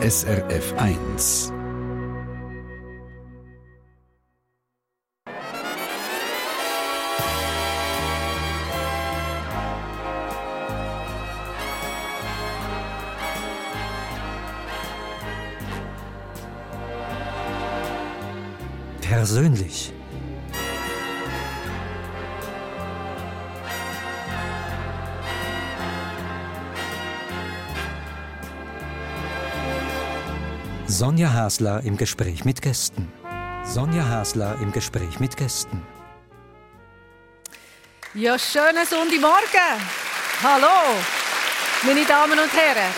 SRF 1. Sonja Hasler im Gespräch mit Gästen. Sonja Hasler im Gespräch mit Gästen. Ja, schönen Sonntagmorgen. Hallo, meine Damen und Herren.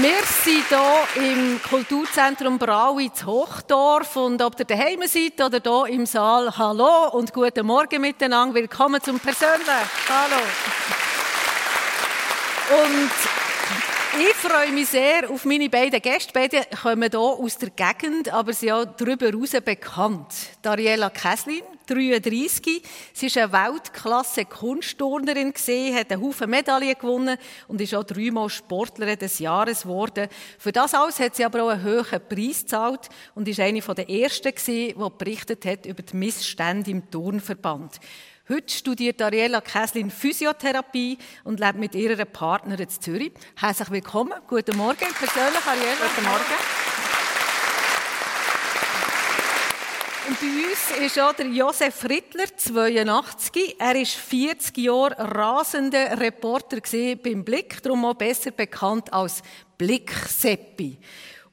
Wir sind hier im Kulturzentrum Braui in Hochdorf und ob ihr daheim seid oder hier im Saal, hallo und guten Morgen miteinander. Willkommen zum Persönlichen. Hallo. Und ich freue mich sehr auf meine beiden Gäste. Beide kommen hier aus der Gegend, aber sind auch darüber hinaus bekannt. Dariela Käslin, 33. Sie war eine Weltklasse-Kunstturnerin, hat einen Haufen Medaillen gewonnen und ist auch dreimal Sportlerin des Jahres geworden. Für das alles hat sie aber auch einen hohen Preis gezahlt und ist eine der ersten, die berichtet hat über die Missstände im Turnverband. Heute studiert Ariela Käslin Physiotherapie und lebt mit ihrer Partnerin in Zürich. Herzlich willkommen. Guten Morgen, persönlich Ariela. Guten Morgen. Und bei uns ist auch der Josef Frittler, 82. Er war 40 Jahre rasender Reporter beim Blick, darum auch besser bekannt als Blick-Seppi.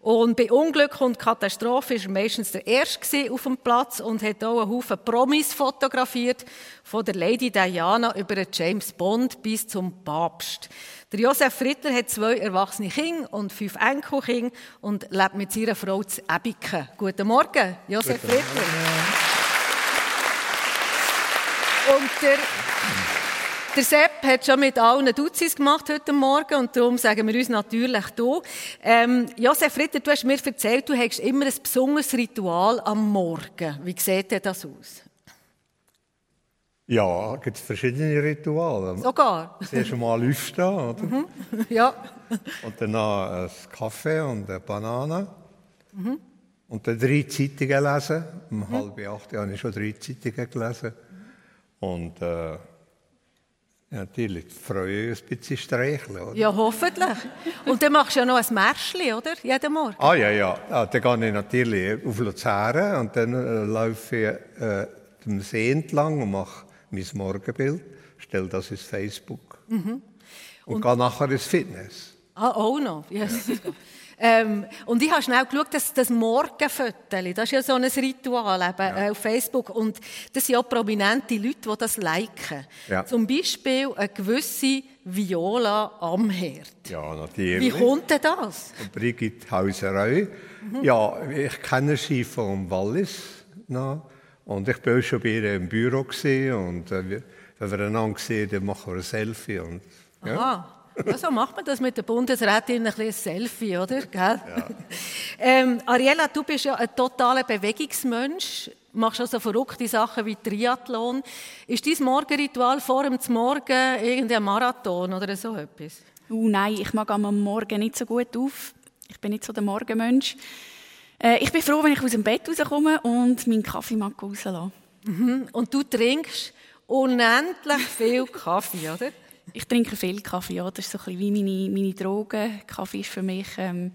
Und bei Unglück und Katastrophe war er meistens der Erste auf dem Platz und hat auch einen Haufen Promis fotografiert, von der Lady Diana über James Bond bis zum Papst. Der Josef Frittler hat zwei erwachsene Kinder und fünf Enkelkinder und lebt mit seiner Frau zu Ebiken. Guten Morgen, Josef Guten. Und der der Sepp hat schon mit allen Duzis gemacht heute Morgen und darum sagen wir uns natürlich hier. Ähm, Josef Ritter, du hast mir erzählt, du hast immer ein besonderes Ritual am Morgen. Wie sieht denn das aus? Ja, es gibt verschiedene Rituale. Sogar? Zuerst einmal aufstehen, oder? Mhm. Ja. Und dann ein Kaffee und eine Banane. Mhm. Und dann drei Zeitungen lesen. Um mhm. halb acht habe ich schon drei Zeitungen gelesen. Und äh, natürlich. Die Freude ein bisschen streicheln, oder? Ja, hoffentlich. Und dann machst du ja noch ein Märschli, oder? Jeden Morgen. Ah, ja, ja. Ah, dann gehe ich natürlich auf Luzern und dann äh, laufe ich äh, dem See entlang und mache mein Morgenbild, stelle das ins Facebook mhm. und, und gehe nachher ins Fitness. Ah, auch noch? Yes. Ja. Ähm, und ich habe schnell geschaut, dass das Morgenfoto, das ist ja so ein Ritual eben, ja. äh, auf Facebook. Und das sind auch prominente Leute, die das liken. Ja. Zum Beispiel eine gewisse Viola Amherd. Ja, natürlich. Wie kommt denn das? Brigitte Hauserei. Mhm. Ja, ich kenne sie vom Wallis. No. Und ich war schon bei ihr im Büro und äh, wenn wir einander sehen, dann machen wir ein Selfie. Und, ja. Aha. Ja, so macht man das mit der Bundesrätin, ein bisschen Selfie, oder? Ja. Ähm, Ariella, du bist ja ein totaler Bewegungsmensch, machst also verrückte Sachen wie Triathlon. Ist dein Morgenritual vor dem Morgen irgendein Marathon oder so etwas? Uh, nein, ich mag am Morgen nicht so gut auf. Ich bin nicht so der Morgenmensch. Äh, ich bin froh, wenn ich aus dem Bett rauskomme und meinen Kaffee mag rauslasse. Mhm. Und du trinkst unendlich viel Kaffee, oder? Ich trinke viel Kaffee, ja. Das ist so ein bisschen wie meine, meine Droge. Kaffee ist für mich ähm,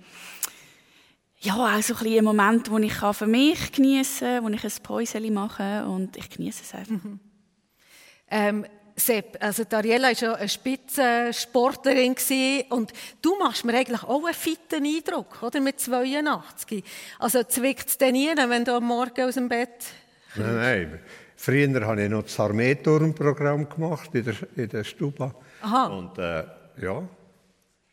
ja, auch so ein, bisschen ein Moment, wo ich für mich genießen kann, wo ich ein Päuschen mache und ich genieße es einfach. Mhm. Ähm, Sepp, also Dariela war ja eine Spitzensportlerin und du machst mir eigentlich auch einen fitten Eindruck, oder? Mit 82. Also zwickt es denn nie, wenn du am Morgen aus dem Bett kommst? Nein, nein. Früher habe ich noch das Armeeturnprogramm gemacht in der, in der Stuba. Aha. Und äh, ja.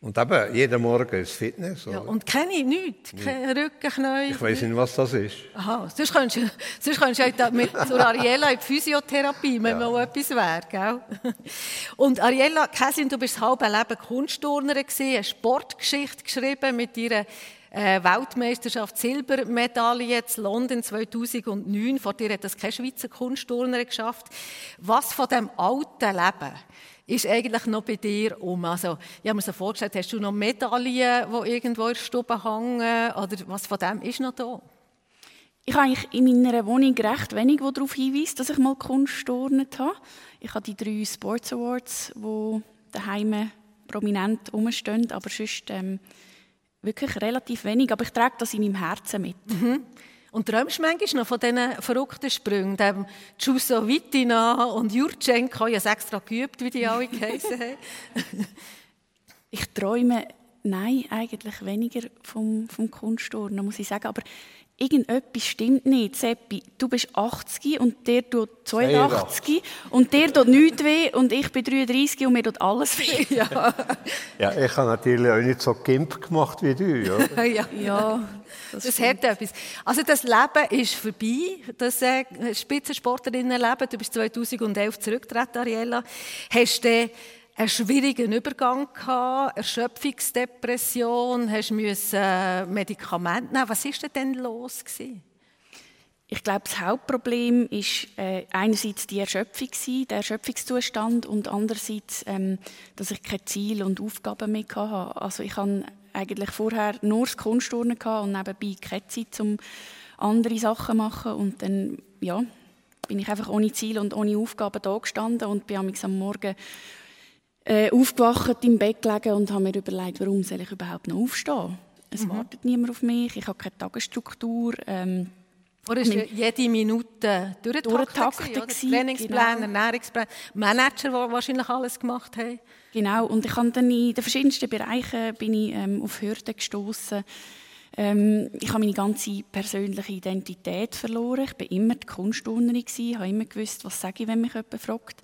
Und eben, jeden Morgen ist Fitness. Ja, und kenne ich nichts. Keine Rücken, Knie. Ich weiß nicht, was das ist. Aha, sonst könntest du, sonst könntest du mit zur Ariella in die Physiotherapie, wenn ja. mal etwas wäre. Gell? Und Ariella Käsin, du bist das halbe Leben Kunstturnerin eine Sportgeschichte geschrieben mit ihrer äh, Weltmeisterschaft Silbermedaille in London 2009. Vor dir hat das keine Schweizer Kunstturner geschafft. Was von dem alten Leben ist eigentlich noch bei dir um? Also, ich habe mir so vorgestellt, hast du noch Medaillen, die irgendwo in der Stube hängen? Oder was von dem ist noch da? Ich habe eigentlich in meiner Wohnung recht wenig, wo darauf hinweist, dass ich mal Kunst habe. Ich habe die drei Sports Awards, die daheim prominent rumstehen, aber sonst ähm, wirklich relativ wenig. Aber ich trage das in meinem Herzen mit. Mhm. Und träumst du manchmal noch von diesen verrückten Sprüngen, dem Giuso Vitina und Jurchenko, ich habe extra geübt, wie die alle geheißen haben. ich träume, nein, eigentlich weniger vom, vom Kunstturnen, muss ich sagen. Aber irgendetwas stimmt nicht. Seppi, du bist 80 und der tut 82 und der tut nichts weh und ich bin 33 und mir tut alles weh. Ja, ja ich habe natürlich auch nicht so Gimp gemacht wie du. Ja, ja. ja das, das hat etwas. Also das Leben ist vorbei, das äh, Spitzensportlerinnenleben. Du bist 2011 zurückgetreten, Ariella. Hast du einen schwierigen Übergang gehabt, Erschöpfungsdepression, hast müssen äh, Medikamente nehmen. Was ist denn los gewesen? Ich glaube, das Hauptproblem ist äh, einerseits die Erschöpfung, der Erschöpfungszustand, und andererseits, ähm, dass ich kein Ziel und Aufgaben mehr hatte. Also ich hatte eigentlich vorher nur das Kunstturnen und nebenbei keine Zeit, um andere Sachen zu machen. Und dann, ja, bin ich einfach ohne Ziel und ohne Aufgaben da gestanden und bin am Morgen äh, aufgewacht, im Bett gelegen und habe mir überlegt, warum soll ich überhaupt noch aufstehen? Es mhm. wartet niemand auf mich, ich habe keine Tagesstruktur. Ähm, oder ist jede Minute durchgetaktet? Trainingsplan, genau. Ernährungsplan, Manager, die wahrscheinlich alles gemacht haben. Genau, und ich habe dann in den verschiedensten Bereichen bin ich, ähm, auf Hürden gestoßen. Ähm, ich habe meine ganze persönliche Identität verloren. Ich war immer die Kunstturnerin, habe immer gewusst, was sage ich, wenn mich jemand fragt.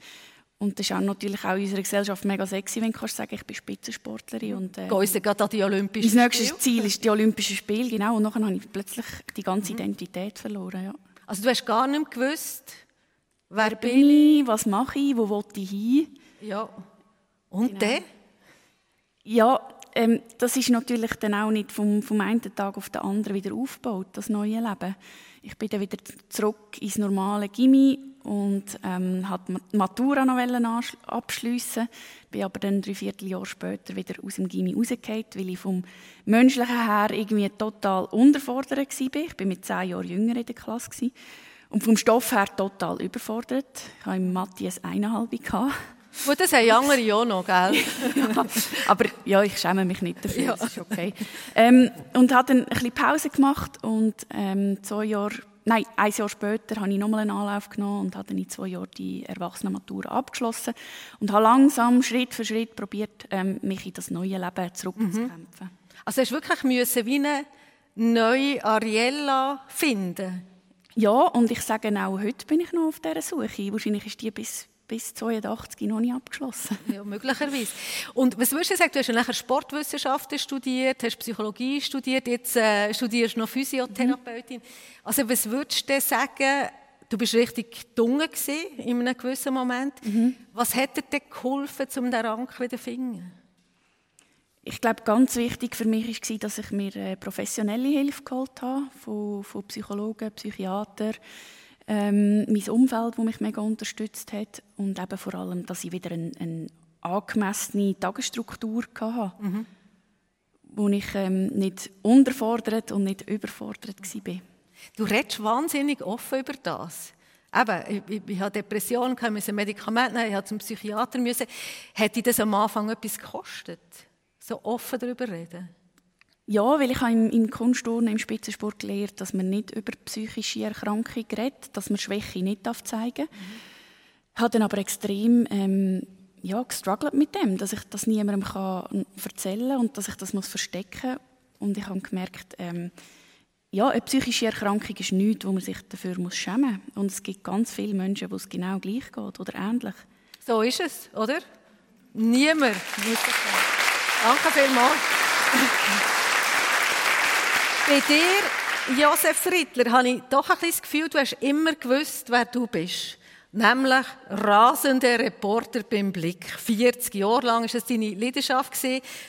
Und das ist auch natürlich auch in unserer Gesellschaft mega sexy, wenn du kannst sagen, ich bin Spitzensportlerin. Und, äh, Gehen gerade an die Olympischen Spiele? Mein nächstes Ziel ist die Olympischen Spiele, genau. Und dann habe ich plötzlich die ganze mhm. Identität verloren, ja. Also du hast gar nicht gewusst, wer, wer bin ich, was mache ich, wo will ich hin? Ja. Und genau. der? Ja, ähm, das ist natürlich dann auch nicht vom, vom einen Tag auf den anderen wieder aufgebaut, das neue Leben. Ich bin dann wieder zurück ins normale Gimmi und ähm, hat Matura noch abschliessen bin aber dann drei Vierteljahr später wieder aus dem Gimmi rausgefallen, weil ich vom Menschlichen her irgendwie total unterfordert war. Ich bin mit zehn Jahren jünger in der Klasse. Gewesen. Und vom Stoff her total überfordert. Ich hatte im Matthias eineinhalb. Gut, das haben andere auch noch, gell? ja, aber ja, ich schäme mich nicht dafür, ja. das ist okay. Ähm, und habe dann ein bisschen Pause gemacht und ähm, zwei Jahre Nein, ein Jahr später habe ich nochmal einen Anlauf genommen und habe dann in zwei Jahren die Erwachsenenmatura abgeschlossen und habe langsam, Schritt für Schritt probiert, ähm, mich in das neue Leben zurückzukämpfen. Mhm. Also hast du wirklich müssen wie eine neue Ariella finden? Ja, und ich sage auch, heute bin ich noch auf dieser Suche. Wahrscheinlich ist die bis bis 82 noch nicht abgeschlossen. Ja, möglicherweise. Und was würdest du sagen? Du hast ja nachher Sportwissenschaften studiert, hast Psychologie studiert, jetzt äh, studierst du noch Physiotherapeutin. Mhm. Also was würdest du sagen? Du bist richtig dunkel in einem gewissen Moment. Mhm. Was hat dir denn geholfen, um den Rang wieder zu finden? Ich glaube, ganz wichtig für mich war, dass ich mir äh, professionelle Hilfe geholt habe, von, von Psychologen, Psychiatern, ähm, mein Umfeld, das mich mega unterstützt hat und eben vor allem, dass ich wieder eine, eine angemessene Tagesstruktur hatte, mhm. wo ich ähm, nicht unterfordert und nicht überfordert war. Du redest wahnsinnig offen über das. Eben, ich, ich, ich hatte Depressionen, ich musste Medikamente nehmen, ich musste zum Psychiater. Müssen. Hätte das am Anfang etwas gekostet? So offen darüber reden? Ja, weil ich habe im, im Kunstturnen, im Spitzensport gelernt, dass man nicht über psychische Erkrankungen redet, dass man Schwäche nicht zeigen darf. Mhm. habe dann aber extrem ähm, ja, gestruggelt mit dem, dass ich das niemandem kann erzählen kann und dass ich das muss verstecken muss. Und ich habe gemerkt, ähm, ja, eine psychische Erkrankung ist nichts, wo man sich dafür muss schämen muss. Und es gibt ganz viele Menschen, wo es genau gleich geht oder ähnlich. So ist es, oder? Niemand Danke vielmals. Bei dir, Josef Friedler, habe ich doch ein das Gefühl, du hast immer gewusst, wer du bist. Nämlich rasender Reporter beim Blick. 40 Jahre lang war das deine Leidenschaft.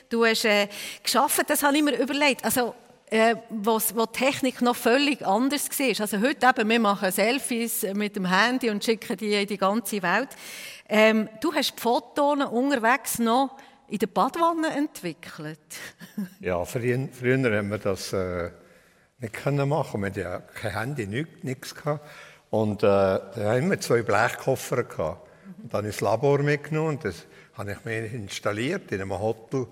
Du hast äh, geschafft, das habe ich mir überlegt. Also, äh, wo, wo die Technik noch völlig anders war. Also heute eben, wir machen Selfies mit dem Handy und schicken die in die ganze Welt. Ähm, du hast die Fotos unterwegs noch in der Badwanne entwickelt. ja, früher, früher haben wir das äh, nicht können machen. Wir hatten ja kein Handy, nichts, nichts gehabt. Und äh, da haben wir zwei Blechkoffer gehabt. Und dann ins Labor mitgenommen und das habe ich mir installiert in einem Hotel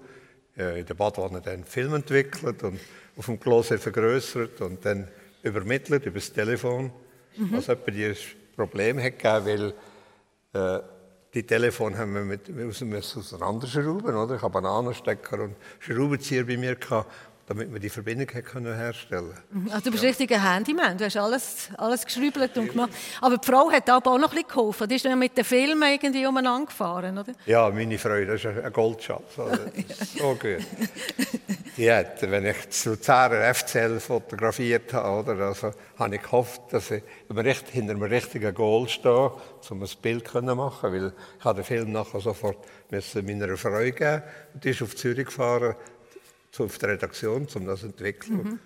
äh, in der Badwanne dann Film entwickelt und auf dem Klo vergrößert und dann übermittelt über das Telefon. Mhm. Also etwa dieses Problem hat gegeben, weil äh, die Telefone haben wir mit, müssen auseinanderschrauben, oder? Ich habe Bananenstecker und Schraubenzieher bei mir gehabt damit wir die Verbindung können herstellen können. Also du bist ja. richtig ein Handyman, du hast alles, alles geschriebelt und gemacht. Aber die Frau hat aber auch noch ein bisschen geholfen. Die ist dann mit den Filmen irgendwie umeinander gefahren, oder? Ja, meine Frau, das ist ein Goldschatz. Also, so gut. Die hat, wenn ich zu Luzerner FCL fotografiert habe, oder, also, habe ich gehofft, dass ich hinter einem richtigen Goal stehe, um ein Bild zu machen, weil ich den Film nachher sofort meiner Frau geben und die ist auf Zürich gefahren, auf der Redaktion, um das zu entwickeln. Mhm.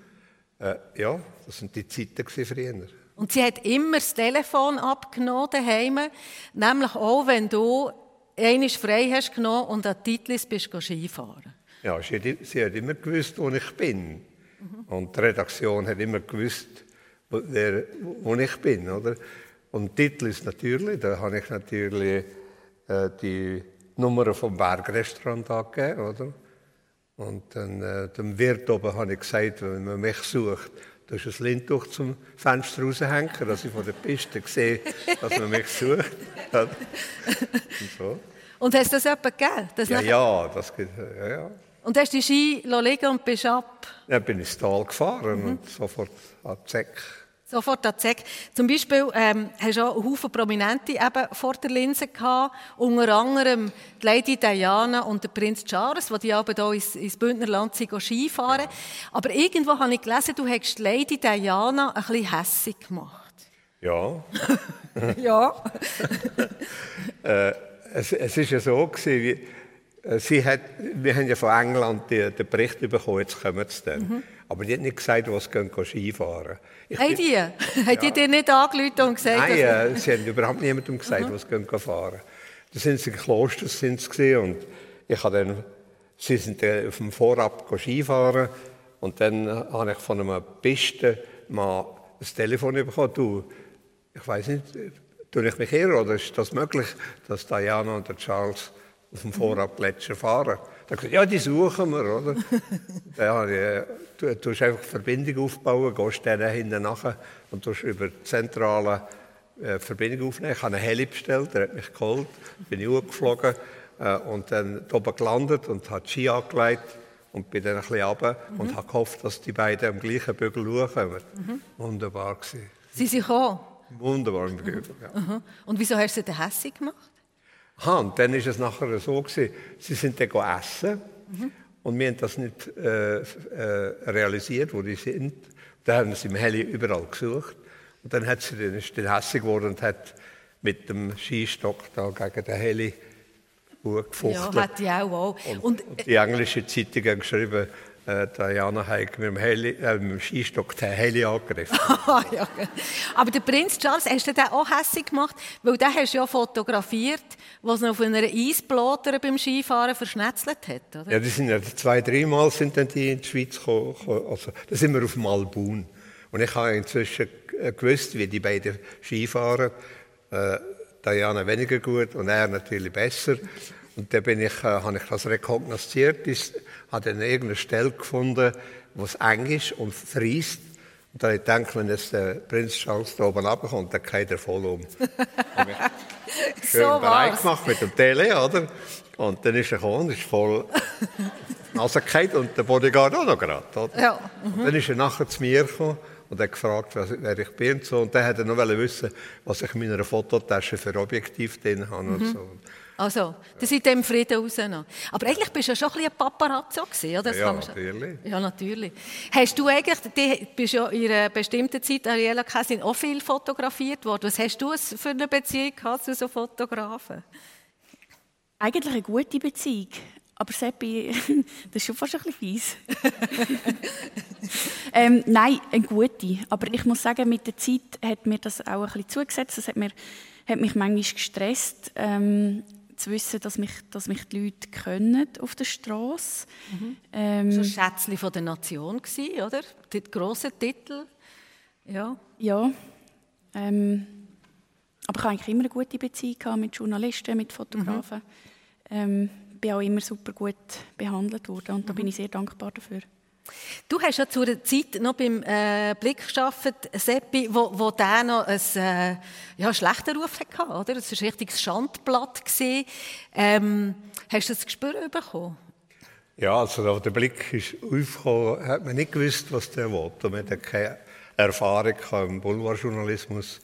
Äh, ja, das sind die Zeiten früher. Und sie hat immer das Telefon abgenommen daheim, nämlich auch, wenn du einmal frei hast genommen und an Titlis bist Skifahren. Ja, sie hat, sie hat immer gewusst, wo ich bin. Mhm. Und die Redaktion hat immer gewusst, wo, wer, wo ich bin, oder? Und Titlis natürlich, da habe ich natürlich äh, die Nummer vom Bergrestaurant angegeben, oder? Und dann, äh, dem Wirt oben habe ich gesagt, wenn man mich sucht, da ist ein Lindtuch zum Fenster raushängen, dass ich von der Piste sehe, dass man mich sucht. Und, so. Und hast du das jemand gegeben? Das ja, ja, das geht, ja, ja. Und hast du die Ski liegen und bist ab? Dann bin ich ins Tal gefahren mhm. und sofort an die Zeck Sofort an. Zum Beispiel ähm, hast du auch einen Haufen Prominente eben vor der Linse gehabt, unter anderem die Lady Diana und der Prinz Charles, die die aber hier ins, ins Bündnerland Skifahren. Aber irgendwo habe ich gelesen, du hättest Lady Diana ein bisschen hässig gemacht. Ja. ja. äh, es, es ist ja so gewesen, wie, äh, sie hat, wir haben ja von England den, den Bericht bekommen, jetzt kommen sie dann. Mhm. Aber die hat nicht gesagt, was sie Skifahren ich hey, die? Ja. Hat die dir nicht angerufen und gesagt? Nein, äh, sie haben überhaupt niemandem gesagt, mhm. was sie fahren Da sind sie in Kloster sind sie und ich habe dann, sie sind auf dem Vorab Skifahren und dann habe ich von einem Piste mal ein Telefon bekommen, du, ich weiß nicht, tue ich mich irre oder ist das möglich, dass Diana und Charles auf dem Vorabgletscher fahren? Da gesagt, ja, die suchen wir, oder? ja, die, du tust einfach Verbindung aufbauen, gehst denen hinten nachher und tust über die zentrale äh, Verbindung aufnehmen. Ich habe einen Heli bestellt, der hat mich geholt, bin ich hochgeflogen äh, und dann oben gelandet und habe die Ski angelegt und bin dann ein bisschen runter mhm. und habe gehofft, dass die beiden am gleichen Bügel schauen. Mhm. Wunderbar gewesen. Sie sind gekommen? Wunderbar im Bügel, ja. Mhm. Und wieso hast du den hässlich gemacht? Ha, und dann ist es nachher so gewesen, sie sind dann essen mhm. und wir haben das nicht äh, äh, realisiert, wo die sind. Da haben sie im Heli überall gesucht und dann hat sie dann, ist dann hässlich geworden und hat mit dem Skistock da gegen den Heli gefuchtelt. Ja, hat die auch. auch. Und, und, und die englische Zeitung hat geschrieben, äh, Diana hat mit dem, Heli, äh, mit dem Skistock den Heli angegriffen. ja. Aber der Prinz Charles, hast du den auch hässlich gemacht? Weil den hast du ja fotografiert, was noch auf einer Eisblotter beim Skifahren verschnetzelt hat, oder? Ja, die sind ja zwei, dreimal sind dann die in die Schweiz gekommen. Also, da sind wir auf dem Albun. Und ich habe inzwischen äh, gewusst, wie die beiden Skifahren. Äh, Diana weniger gut und er natürlich besser. Und dann bin ich, äh, habe ich das rekognosziert, habe dann irgendeine Stelle gefunden, wo es eng ist und friest. Und dann habe ich gedacht, wenn jetzt der Prinz Charles da oben runterkommt, dann geht er voll um. schön so bereit gemacht mit dem Tele, oder? Und dann ist er gekommen ist voll Nase und der Bodyguard auch noch gerade. Ja. Mhm. Dann ist er nachher zu mir gekommen und hat gefragt, wer ich bin und so. Und dann hat er noch wissen, was ich in meiner Fototasche für Objektiv drin habe mhm. und so. Also, das sind dem Frieden raus. Aber eigentlich bist du ja schon ein bisschen ein Paparazzo gewesen, oder? Das ja, natürlich. Ja, natürlich. Hast du eigentlich, du bist ja in einer bestimmten Zeit, Ariela Käsin, auch viel fotografiert worden. Was hast du für eine Beziehung gehabt zu so Fotografen? Eigentlich eine gute Beziehung. Aber Seppi, das ist schon fast ein bisschen fies. ähm, nein, eine gute. Aber ich muss sagen, mit der Zeit hat mir das auch ein bisschen zugesetzt. Das hat mir hat mich manchmal gestresst, ähm, zu wissen, dass mich, dass mich die Leute können auf der Straße. Mhm. Ähm, so Schätzchen von der Nation gewesen, oder? Der große Titel. Ja. Ja. Ähm, aber ich hatte eigentlich immer eine gute Beziehung mit Journalisten, mit Fotografen. Mhm. Ähm, bin auch immer super gut behandelt worden und da bin ich sehr dankbar dafür. Du hast ja zu der Zeit noch beim äh, Blick geschafft, Seppi, wo, wo der noch einen äh, ja, schlechten Ruf hatte, oder? Es war ein richtiges Schandblatt. Ähm, hast du das Gespür bekommen? Ja, also der Blick ist aufgekommen, hat man nicht gewusst, was der wollte. Man hatte keine Erfahrung im Boulevardjournalismus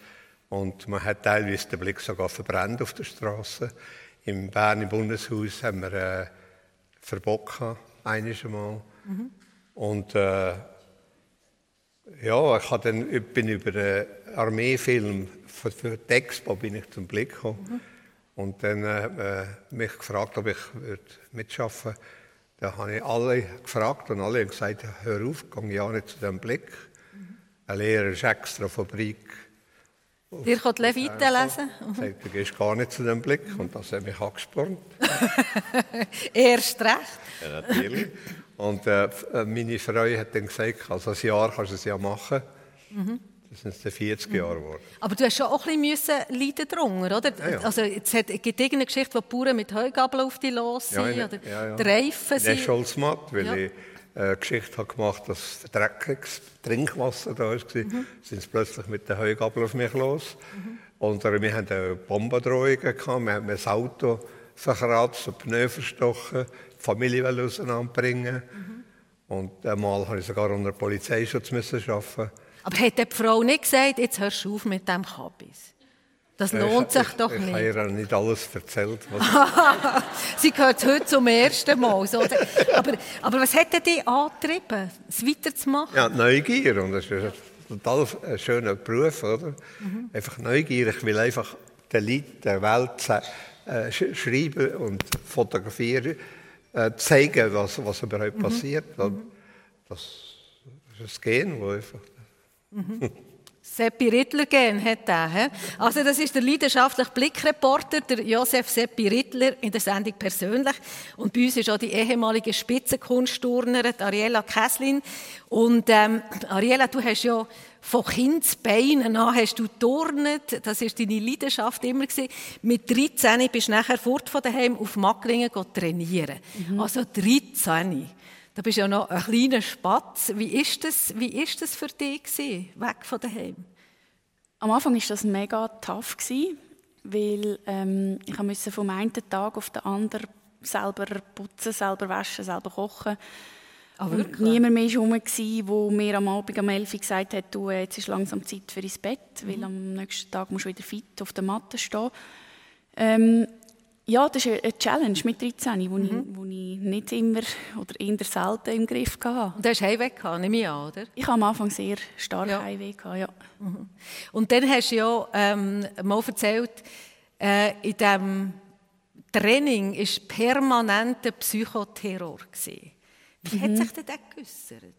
und man hat teilweise den Blick sogar verbrannt auf der Straße. Im Berner Bundeshaus haben wir äh, Verbot gehabt, einiges Mal. Mhm. Und äh, ja, ich dann, bin über einen Armeefilm für, für die Expo bin ich zum Blick gekommen. Mhm. Und dann äh, mich gefragt, ob ich mitschaffen würde. Da habe ich alle gefragt und alle haben gesagt, hör auf, geh ja nicht zu dem Blick. Mhm. Ein Lehrer ist extra Fabrik Ihr könnt Leviten lesen? Mhm. Sagt, du gehst gar nicht zu dem Blick und das hat mich angespornt. Erst recht. Ja, natürlich. Und äh, meine Frau hat dann gesagt, also ein Jahr kannst du es ja machen. Mhm. Das sind jetzt 40 Jahre geworden. Aber du hast schon auch ein bisschen leiden drunter, oder? Ja, ja. Also es gibt irgendeine Geschichte, wo die Bauern mit Heugabeln auf die los sind, ja, oder ja, ja. Reifen sind. Scholzmatt, weil ich eine äh, Geschichte habe gemacht dass dreckiges Trinkwasser da war, mhm. sind sie plötzlich mit der Heugabel auf mich los. Mhm. Und äh, wir hatten Bombendrohungen, wir haben das Auto verkratzt, Pneu verstochen, Familie auseinanderbringen. Mhm. Und einmal habe ich sogar unter Polizeischutz müssen arbeiten. Aber hat die Frau nicht gesagt, jetzt hörst du auf mit dem Kabis? Das lohnt sich doch ich, nicht. Ich habe ihr nicht alles erzählt. Sie gehört heute zum ersten Mal. So. Aber, aber was hat dich angetrieben, es weiterzumachen? Ja, Neugier. Und das ist ein total ein schöner Beruf. Oder? Mhm. Einfach Neugier. Ich will einfach den Leuten der Welt äh, schreiben und fotografieren, zeigen, was, was überhaupt mhm. passiert. Mhm. Das ist das Gehen, wo einfach... Mhm. Seppi Rittler gern hat er. He? Also das ist der leidenschaftliche Blickreporter, der Josef Seppi Rittler in der Sendung persönlich. Und bei uns ist auch die ehemalige Spitzenkunstturnerin Ariela Käslin. Und ähm, Ariela, du hast ja von Kindsbeinen an hast du turnet, das ist deine Leidenschaft immer gewesen. Mit 13 bist du nachher fort von daheim auf Macklingen trainieren. Mhm. Also 13. Da bist du ja noch ein kleiner Spatz. Wie ist das, wie ist das für dich gewesen, weg von daheim? Am Anfang war das mega tough, gewesen, weil ähm, ich musste vom einen Tag auf den anderen selber putzen, selber waschen, selber kochen. Ah, und niemand mehr war herum, der mir am Abend um 11 Uhr gesagt hat, du, jetzt ist langsam Zeit für ins Bett, mhm. weil am nächsten Tag musst du wieder fit auf der Matte stehen. Ähm, ja, das ist eine Challenge mit 13, die mhm. ich, wo ich nicht immer oder eher selten im Griff hatte. Und du hast Heimweh gehabt, nehme ich an, oder? Ich hatte am Anfang sehr stark ja. Heimweh gehabt, ja. Mhm. Und dann hast du ja ähm, mal erzählt, äh, in diesem Training war permanenter Psychoterror. Gewesen. Wie mhm. hat sich denn das geäussert?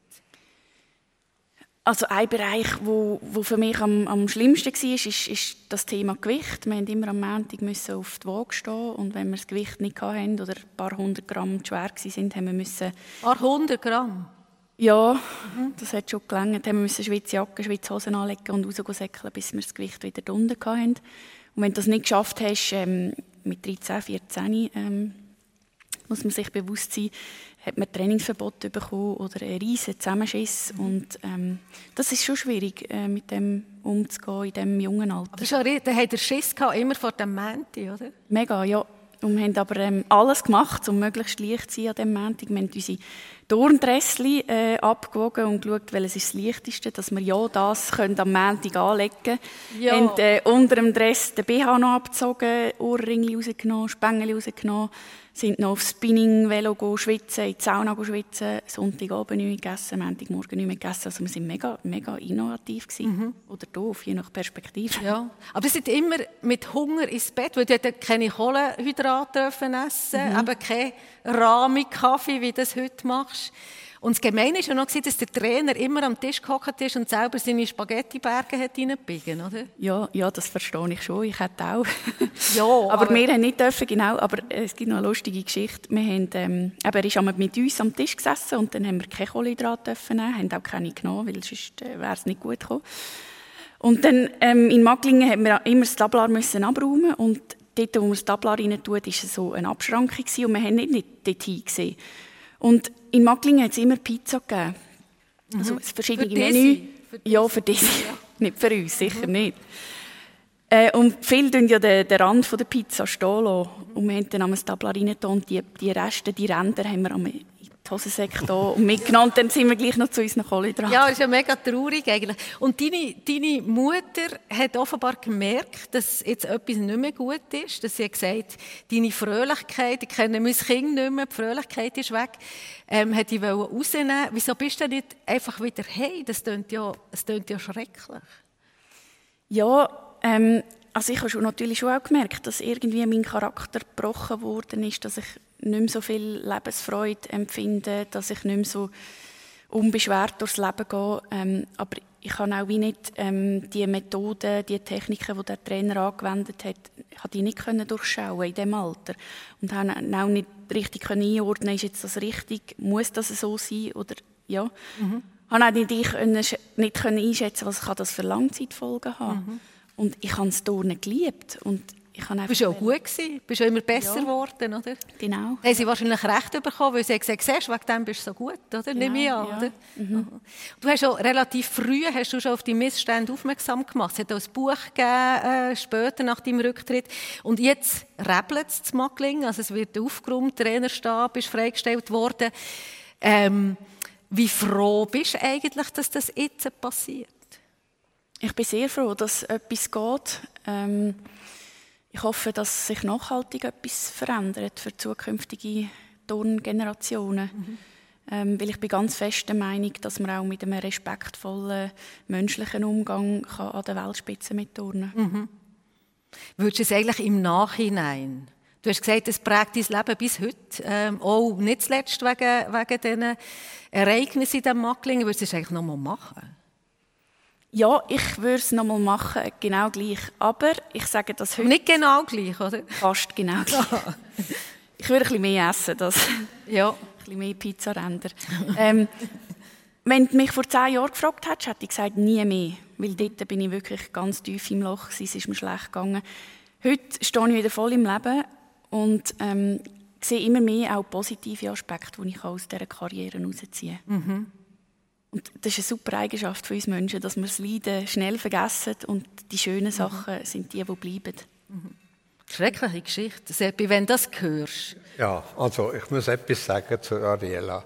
Also ein Bereich, wo, wo für mich am, am schlimmsten war, ist, ist das Thema Gewicht. Wir mussten immer am Montag müssen auf die Waage stehen und wenn wir das Gewicht nicht hatten oder ein paar hundert Gramm schwer waren, haben wir müssen... Ein paar hundert Gramm? Ja, mhm. das hat schon gelangt. Wir müssen Schweizer Jacke, Schweizer Hosen anlegen und raussäckeln, bis wir das Gewicht wieder unten hatten. Und wenn du das nicht geschafft hast, ähm, mit 13, 14, ähm, muss man sich bewusst sein, hat man Trainingsverbot bekommen oder einen riesen Zusammenschiss. Mhm. Und ähm, das ist schon schwierig, äh, mit dem umzugehen in diesem jungen Alter. Aber schon, da hat er Schiss gehabt, immer vor dem Mänti, oder? Mega, ja. Und wir haben aber ähm, alles gemacht, um möglichst leicht zu sein an diesem Montag. Wir haben unsere Turndressli äh, abgewogen und geschaut, welches ist das Leichteste, dass wir ja das können am Montag anlegen können. Ja. Haben äh, unter dem Dress den BH noch abgezogen, Ohrringe rausgenommen, Spengel rausgenommen sind noch auf Spinning-Velo schwitzen, in die Sauna schwitzen, Sonntagabend nicht mehr gegessen, Montagmorgen nicht mehr gegessen. Also wir waren mega, mega innovativ. Mhm. Oder doof, je nach Perspektive. Ja. Aber sie sind immer mit Hunger ins Bett, weil die keine Kohlenhydrate essen dürfen, mhm. eben keinen Rahmi-Kaffee, wie du das heute machst. Und das Gemeine war ja noch, dass der Trainer immer am Tisch gehockt ist und selber seine Spaghetti-Berge reingebiegen oder? Ja, ja, das verstehe ich schon. Ich hätte auch. Ja, aber, aber- wir haben nicht dürfen, genau. Aber es gibt noch eine lustige Geschichte. Wir haben, ähm, er ist einmal mit uns am Tisch gesessen und dann haben wir keine Kohlenhydrate dürfen nehmen, haben auch keine genommen, weil sonst äh, wäre es nicht gut gekommen. Und dann ähm, in Macklingen haben wir immer das Tablar müssen abräumen und dort, wo man das Tablar rein tut, war so eine Abschrankung gewesen und wir haben nicht, nicht dorthin gesehen. Und in Macklingen hat es immer Pizza gegeben. Also es verschiedene Für? Menü. Für ja, für diese. Nicht für uns, sicher nicht. Äh, und viele tun ja den, den Rand von der Pizza stehen lassen. Und wir haben dann am Tablar rein und die, die Reste, die Ränder haben wir am die Hosensäcke da und mitgenommen. Dann sind wir gleich noch zu unseren Kohlenhydraten. Ja, das ist ja mega traurig eigentlich. Und deine, deine Mutter hat offenbar gemerkt, dass jetzt etwas nicht mehr gut ist. Dass sie hat gesagt, deine Fröhlichkeit, ich kenne mein Kind nicht mehr, die Fröhlichkeit ist weg, ähm, hat die wollen rausnehmen. Wieso bist du nicht einfach wieder hey? Das klingt ja, das klingt ja schrecklich. Ja, ähm, also ich habe schon natürlich schon auch gemerkt, dass irgendwie mein Charakter gebrochen worden ist, dass ich nicht mehr so viel Lebensfreude empfinde, dass ich nicht mehr so unbeschwert durchs Leben gehe. Ähm, aber ich kann auch wie nicht ähm, die Methoden, die Techniken, die der Trainer angewendet hat, ich habe die nicht können durchschauen in dem Alter und habe auch nicht richtig können einordnen, ist jetzt das richtig, muss das so sein oder ja. Mhm. Habe auch nicht, ich können, nicht können einschätzen, was kann das für Langzeitfolgen haben. Mhm. Und ich habe das Turnen geliebt und ich habe Du bist ja auch gut gewesen, du bist ja immer besser Ja. geworden, oder? Genau. Haben sie wahrscheinlich recht bekommen, weil sie haben gesagt, siehst, wegen dem bist du so gut, oder? Genau, Nehme ich an, ja. oder? Du hast schon relativ früh hast du schon auf die Missstände aufmerksam gemacht. Es hat auch ein Buch gegeben, äh, später nach deinem Rücktritt. Und jetzt rebelt es zu Mackling, also es wird aufgeräumt, Trainerstab ist freigestellt worden. Ähm, wie froh bist du eigentlich, dass das jetzt passiert? Ich bin sehr froh, dass etwas geht. Ähm, ich hoffe, dass sich nachhaltig etwas verändert für zukünftige Turngenerationen. Ähm, weil ich bin ganz fest der Meinung, dass man auch mit einem respektvollen menschlichen Umgang kann an der Weltspitze mit turnen Würdest du es eigentlich im Nachhinein? Du hast gesagt, es prägt dein Leben bis heute. Ähm, auch nicht zuletzt wegen, wegen diesen Ereignissen in diesem Macklingen. Würdest du es eigentlich noch mal machen? Ja, ich würde es nochmal machen, genau gleich. Aber ich sage das heute Nicht genau gleich, oder? fast genau gleich. ich würde ein bisschen mehr essen, das. Ja. ein bisschen mehr Pizzaränder. ähm, wenn du mich vor zehn Jahren gefragt hättest, hätte ich gesagt, nie mehr. Weil dort bin ich wirklich ganz tief im Loch, gewesen, es ist mir schlecht gegangen. Heute stehe ich wieder voll im Leben und ähm, sehe immer mehr auch positive Aspekte, die ich aus dieser Karriere herausziehen kann. Und das ist eine super Eigenschaft für uns Menschen, dass wir das Leiden schnell vergessen und die schönen Sachen sind die, die bleiben. Schreckliche Geschichte. Seppi, wenn du das hörst. Ja, also ich muss etwas sagen zu Ariela.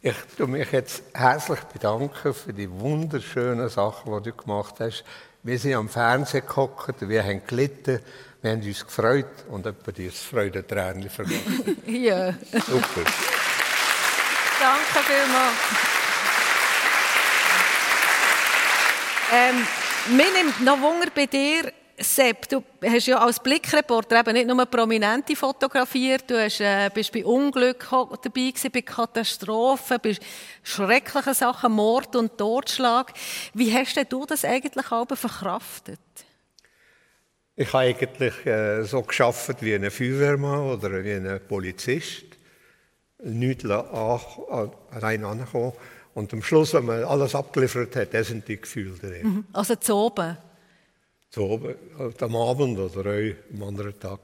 Ich bedanke mich jetzt herzlich bedanken für die wunderschönen Sachen, die du gemacht hast. Wir sind am Fernsehen gehockt, wir haben gelitten, wir haben uns gefreut und jemand ist Freudentränchen vergossen. Ja. Super. Danke vielmals. Ähm, mir nimmt noch Wunder bei dir, Sepp, du hast ja als Blickreporter eben nicht nur Prominente fotografiert, du hast, äh, bist bei Unglück dabei gewesen, bei Katastrophen, bei schrecklichen Sachen, Mord und Totschlag. Wie hast denn du das eigentlich aber verkraftet? Ich habe eigentlich äh, so geschafft wie ein Feuerwehrmann oder wie ein Polizist. Nichts an, an, rein ankommen. Und am Schluss, wenn man alles abgeliefert hat, das sind die Gefühle drin. Also zu oben. So oben, äh, am Abend oder auch am anderen Tag.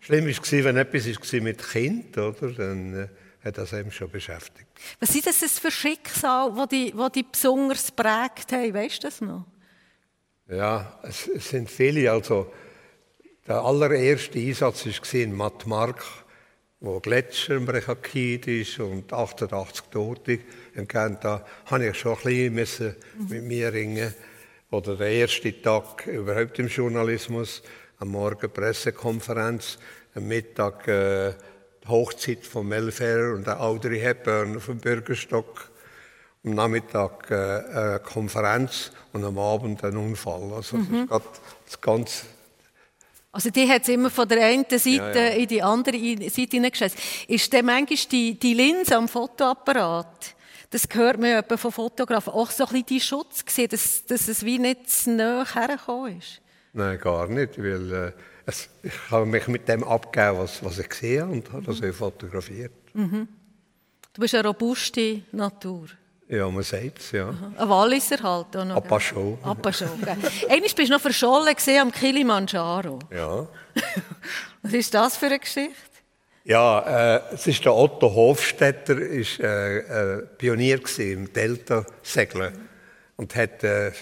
Schlimm war, wenn etwas war mit Kind, oder, dann äh, hat das eben schon beschäftigt. Was sind das für Schicksale, die die, die besonders prägt haben? Weißt du das noch? Ja, es, es sind viele. Also, der allererste Einsatz war in Mattmark, wo Gletscher brechakid ist und 88 Tote entgegen. Da musste ich schon ein bisschen mit mir ringen. Oder der erste Tag überhaupt im Journalismus, am Morgen Pressekonferenz, am Mittag äh, Hochzeit von Melfair und der Audrey Hepburn auf dem Bürgerstock. Am Nachmittag äh, eine Konferenz und am Abend ein Unfall. Also das ist gerade das ganze Also die hat es immer von der einen Seite Ja, ja. in die andere Seite hineingeschossen. Ist dann manchmal die, die Linse am Fotoapparat, Das gehört mir ja von Fotografen. Auch so ein bisschen die Schutz gesehen, dass, dass es wie nicht zu nahe hergekommen ist. Nein, gar nicht, weil äh, es, ich habe mich mit dem abgegeben, was, was ich gesehen habe und habe das auch fotografiert. Mhm. Du bist eine robuste Natur. Ja, man sagt es, ja. Ein Walliser halt. Auch noch, Apachot. Apachot, Einmal bist du noch verschollen am Kilimanjaro. Ja. Was ist das für eine Geschichte? Ja, äh, es ist der Otto Hofstetter, ist äh, äh, Pionier im Delta-Segeln und hat äh,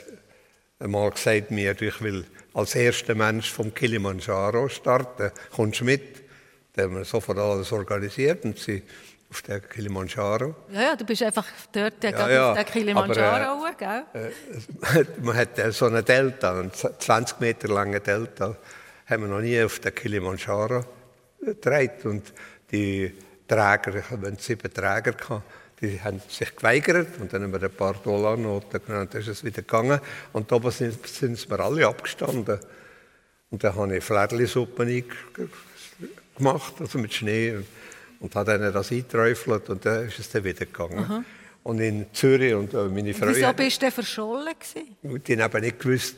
einmal gesagt mir, ich will als erster Mensch vom Kilimanjaro starten. Kommst du mit? Da haben wir sofort alles organisiert und sie auf der Kilimanjaro. Ja, ja, du bist einfach dort ja, ja, auf der Kilimanjaro, aber, äh, gell? Äh, man hat so eine Delta, einen 20 Meter langen Delta, haben wir noch nie auf der Kilimanjaro getragen. Und die Träger, ich hatte sieben Träger, gehabt, die haben sich geweigert und dann haben wir ein paar Dollarnoten genommen, dann ist es wieder gegangen. Und da sind, sind wir alle abgestanden. Und dann habe ich Flädlisuppe gemacht, also mit Schnee und habe dann das eingeträufelt und dann ist es dann wieder gegangen. Aha. Und in Zürich und äh, meine Frau... Wieso bist du verschollen gewesen? Die haben nicht gewusst,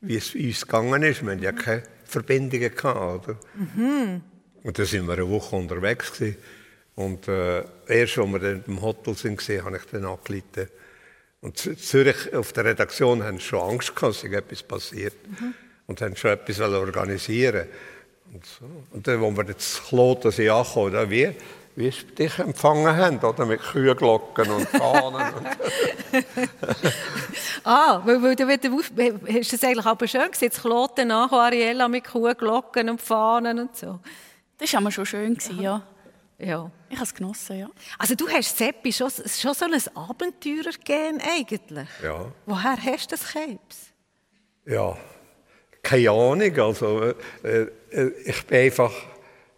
wie es uns gegangen ist. Wir hatten ja keine Verbindungen gehabt, oder? Mhm. Und dann sind wir eine Woche unterwegs gewesen. Und äh, erst, als wir dann im Hotel sind, habe ich dann angeleitet. Und Zürich auf der Redaktion haben schon Angst gehabt, dass etwas passiert. Mhm. Und haben schon etwas organisieren und, so. und dann, als wir jetzt Kloten sind angekommen, wie, wie sie dich empfangen haben, oder? mit Kühenglocken und Fahnen. ah, weil, weil du wieder auf, hast das eigentlich aber schön gesehen, das Kloten nach Ariella mit Kuhglocken und Fahnen und so. Das war aber schon schön, gewesen, ja. Ja. Ich habe es genossen, ja. Also du hast Seppi schon, schon so ein Abenteurer gegeben eigentlich. Ja. Woher hast du das Krebs? Ja, keine Ahnung. Also, äh, äh, ich bin einfach,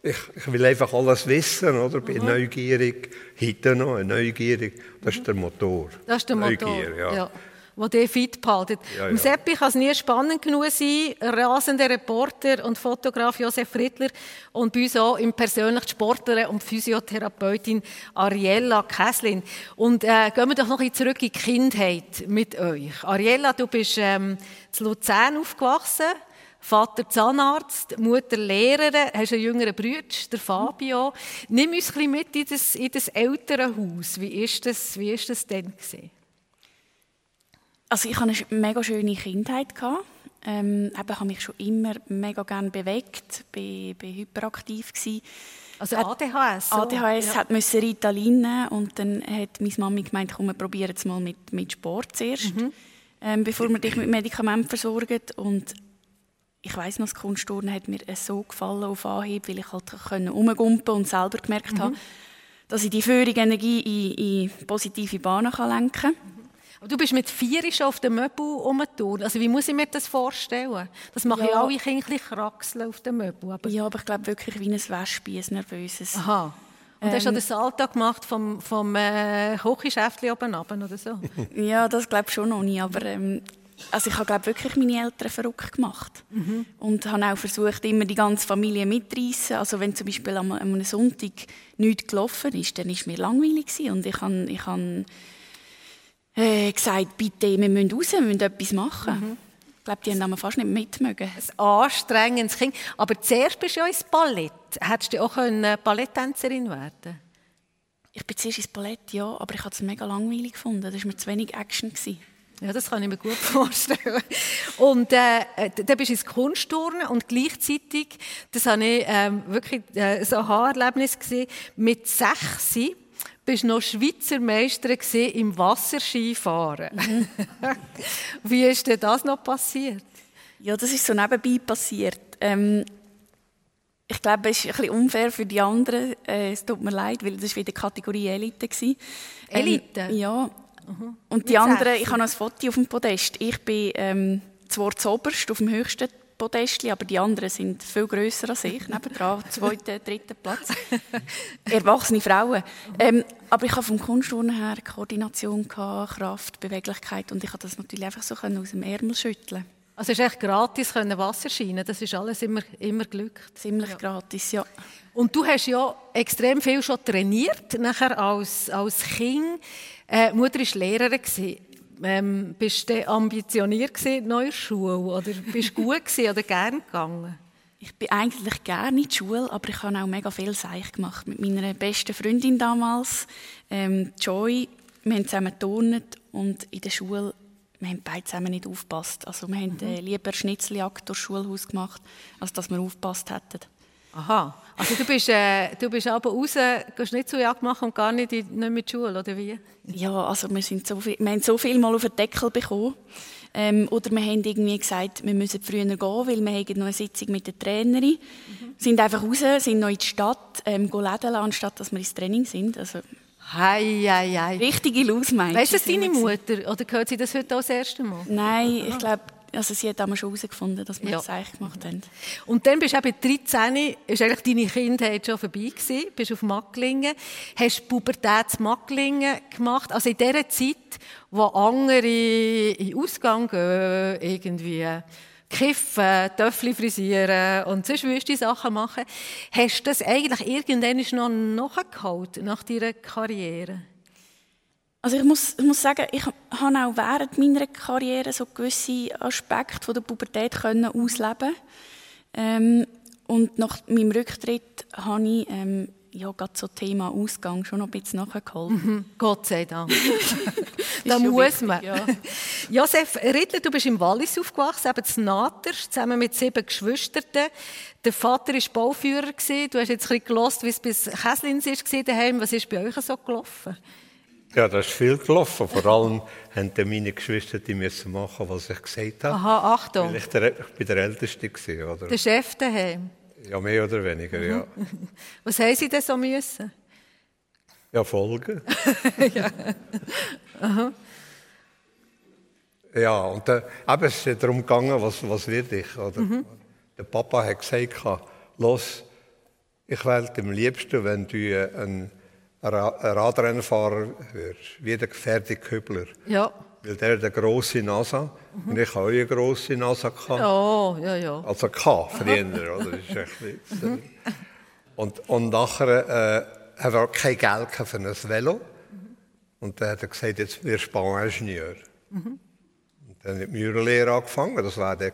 ich, ich, will einfach alles wissen, oder? Bin mhm. neugierig, heute noch neugierig. Das ist der Motor. Das ist der Motor, Neugier, ja. ja der dich fit behalten. Ja, ja. Seppi kann es nie spannend genug sein. Rasender Reporter und Fotograf Josef Friedler und bei uns auch im persönlichen Sportlerin und Physiotherapeutin Ariella Kesslin. Und äh, gehen wir doch noch ein zurück in die Kindheit mit euch. Ariella, du bist ähm, zu Luzern aufgewachsen. Vater Zahnarzt, Mutter Lehrerin, hast einen jüngeren Bruder, der Fabio. Nimm uns ein bisschen mit in das, in das Elternhaus. Wie ist das, wie ist das denn gewesen? Also ich hatte eine mega schöne Kindheit. Ähm, ich habe mich schon immer mega gerne bewegt, bin, bin hyperaktiv gewesen. Also ADHS? So. ADHS ja. hat müssen Ritalin nehmen und dann hat meine Mami gemeint, komm, wir probieren es mal mit, mit Sport zuerst, mhm. ähm, bevor wir dich mit Medikamenten versorgen. Und ich weiß noch, das Kunstturnen hat mir so gefallen auf Anhieb, weil ich halt herumgumpen und selber gemerkt mhm. habe, dass ich die feurige Energie in, in positive Bahnen lenken kann. Aber du bist mit vier schon auf dem Möbel rumgeturnt. Also wie muss ich mir das vorstellen? Das machen ja alle Kinder kraxeln auf dem Möbel. Aber ja, aber ich glaube wirklich wie ein Wespe, ein nervöses. Aha. Und ähm, hast du ähm, den Alltag gemacht vom, vom äh, Kochischäftchen oben runter oder so? ja, das glaube ich schon noch nie. Aber ähm, also ich habe glaube wirklich meine Eltern verrückt gemacht. Mhm. Und habe auch versucht, immer die ganze Familie mitzureissen. Also wenn zum Beispiel am, am Sonntag nichts gelaufen ist, dann war es mir langweilig. Gewesen. Und ich habe... Ich habe äh, gesagt, bitte, wir müssen raus, wir müssen etwas machen. Mhm. Ich glaube, die haben fast nicht mitmögen. Ein anstrengendes Kind. Aber zuerst bist du ja ins Ballett. Hättest du auch eine Balletttänzerin werden Ich bin zuerst ins Ballett, ja, aber ich habe es mega langweilig gefunden. Das war mir zu wenig Action. Gewesen. Ja, das kann ich mir gut vorstellen. Und äh, dann bist du ins Kunstturnen und gleichzeitig, das habe ich ähm, wirklich äh, so ein Haarerlebnis gesehen, mit sechs bist noch Schweizer Meister im Wasserskifahren. Mhm. Wie ist denn das noch passiert? Ja, das ist so nebenbei passiert. Ähm, ich glaube, es ist ein bisschen unfair für die anderen. Äh, es tut mir leid, weil das war wieder Kategorie Elite. Ähm, Elite? Ja. Mhm. Und die anderen, ich habe noch ein Foto auf dem Podest. Ich bin ähm, zwar zuoberst auf dem höchsten Podestli, aber die anderen sind viel grösser als ich, nebendran, zweiten, dritten Platz. Erwachsene Frauen. Ähm, aber ich habe vom Kunstturnen her Koordination, gehabt, Kraft, Beweglichkeit und ich konnte das natürlich einfach so aus dem Ärmel schütteln. Also es ist echt gratis können Wasser scheinen. Das ist alles immer, immer Glück. Ziemlich gratis, ja. Und du hast ja extrem viel schon trainiert, nachher als, als Kind. Äh, Mutter war Lehrerin. Ähm, bist du ambitioniert in der Schule? Oder bist du gut gewesen oder gern gegangen? Ich bin eigentlich gerne in die Schule, aber ich habe auch mega viel Seich gemacht mit meiner besten Freundin damals, ähm, Joy. Wir haben zusammen geturnt und in der Schule wir haben beide zusammen nicht aufgepasst. Also wir haben äh, lieber Schnitzeljagd durchs Schulhaus gemacht, als dass wir aufgepasst hätten. Aha. Also du bist, äh, du bist aber raus, gehst nicht zur Jagd machen und gar nicht, in, nicht mit Schule, oder wie? Ja, also wir, sind so viel, wir haben so viel mal auf den Deckel bekommen. Ähm, oder wir haben irgendwie gesagt, wir müssen früher gehen, weil wir haben noch eine Sitzung mit der Trainerin. Mhm. Sind einfach raus, sind noch in die Stadt, ähm, läden anstatt dass wir ins Training sind. Also, Hei, hei, hei. Richtige Lausmeidchen. Weißt du das deine Mutter? Oder hört sie das heute auch das erste Mal? Nein, ich glaube, also sie hat damals schon herausgefunden, dass wir ja. das eigentlich gemacht haben. Und dann bist du eben 13, ist eigentlich deine Kindheit schon vorbei gewesen, bist auf Macklingen, hast Pubertät Macklingen gemacht, also in der Zeit, wo andere in den Ausgang gehen, irgendwie kiffen, Töffel frisieren und sonst wüste Sachen machen. Hast du das eigentlich irgendwann noch nachgeholt nach deiner Karriere? Also ich muss, ich muss sagen, ich habe auch während meiner Karriere so gewisse Aspekte von der Pubertät können ausleben ähm, und nach meinem Rücktritt habe ich ähm, ja, gerade so Thema Ausgang schon noch ein bisschen nachgeholt. Mhm. Gott sei Dank. da muss wichtig, man. Ja. Josef Rittler, du bist im Wallis aufgewachsen, eben in Nater, zusammen mit sieben Geschwistern. Der Vater war Bauführer. Du hast jetzt ein bisschen gelernt, wie es bis Käslins war daheim. Was ist bei euch so gelaufen? Ja, das ist viel gelaufen. Vor allem mussten meine Geschwister die müssen machen, was ich gesagt habe. Aha, Achtung. Weil ich, der, ich bin der Älteste war, oder? Der Chef daheim? Ja, mehr oder weniger, mhm. ja. Was haben Sie denn so müssen? Ja, folgen. ja. Aha. Ja, und äh, eben, es ist darum gegangen, was, was wird ich, oder? Mhm. Der Papa hat gesagt, los, ich wähle am liebsten, wenn du ein Radrennfahrer wirst, wie der Fertig-Kübler. Ja. Weil der hat eine grosse Nase mhm. und ich habe auch eine grosse Nase. Gehabt. Oh, ja, ja. Also K, früher, oder? Das ist echt mhm. und, und nachher äh, hat er kein Geld für ein Velo. Mhm. Und dann hat er gesagt, jetzt wirst du Bauingenieur. Mhm. Und dann hat die Mühlenlehre angefangen, das war der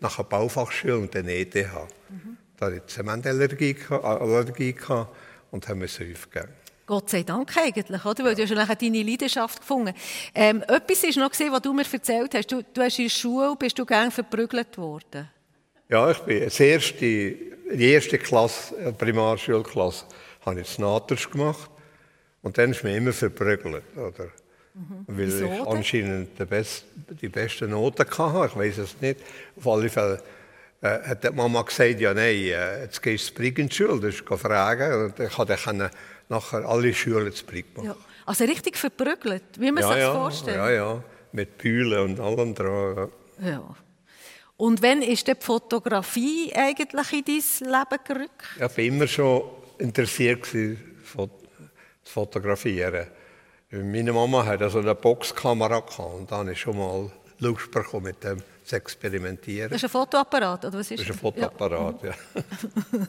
nach der Baufachschule und dann ETH. Mhm. Da hatte ich Zementallergie Allergie und haben müssen aufgeben. Gott sei Dank eigentlich, oder? Weil du hast ja nachher deine Leidenschaft gefunden. Ähm, etwas ist noch gesehen, was du mir erzählt hast. Du, du hast in der Schule, bist du gern verprügelt worden? Ja, ich bin das erste, die erste Klasse, äh, Primarschulklasse, habe ich Naters gemacht. Und dann ist mir immer verprügelt, oder? Mhm. Weil Wieso ich anscheinend die, best, die besten Noten hatte. Ich weiß es nicht. Auf alle Fälle äh, hat die Mama gesagt, ja nein, äh, jetzt gehst du zur Briggenschule, das ist fragen. Und ich konnte nachher alle Schüler zu Brick machen. Ja. Also richtig verprügelt, wie man ja, sich das ja, vorstellt. Ja, ja, mit Bühlen und allem dran. Ja. ja. Und wann ist die Fotografie eigentlich in dein Leben gerückt? Ich war immer schon interessiert zu fotografieren. Meine Mama hatte also eine Boxkamera und dann ich schon mal Lust bekommen, mit dem zu experimentieren. Das ist ein Fotoapparat, oder was ist das? ist ein Fotoapparat, ja. ja.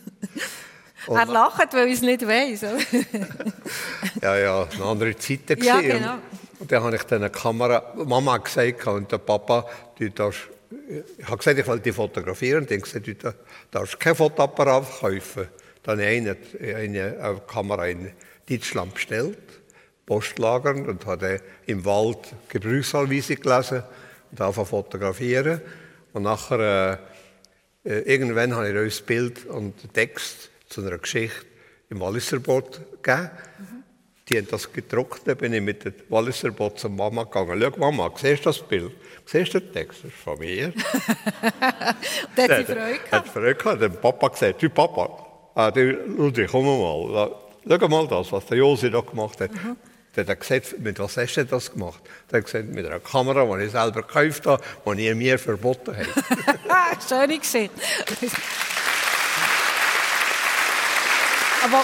er lacht, weil ich es nicht weiss. ja, ja, eine andere Zeit. Ja, genau. Und dann habe ich dann eine Kamera, Mama hat gesagt, und der Papa, du darfst, ich habe gesagt, ich will die fotografieren. Und dann gesagt, du darfst kein Fotoapparat kaufen. Dann habe ich eine, eine, eine Kamera in Deutschland bestellt, postlagernd, und habe im Wald Gebrauchsanweisung gelesen und angefangen fotografieren. Und nachher, äh, äh irgendwann habe ich das Bild und den Text zu einer Geschichte im Walliserbot gegeben. Mhm. Die haben das gedruckt, dann bin ich mit dem Walliserbot zur Mama gegangen. Schau, Mama, siehst du das Bild? Siehst du den Text? Das ist von mir. und hat sie Freude gehabt? Hat Freude gehabt. Der Papa gesagt, du Papa, ah, du, Ludwig, komm mal. Schau mal das, was der Josi da gemacht hat. Mhm. Dann hat er gesagt, mit was hast du das gemacht? Dann hat er gesagt, mit einer Kamera, die ich selber gekauft habe, die ihr mir verboten habt. Schön gesehen. Aber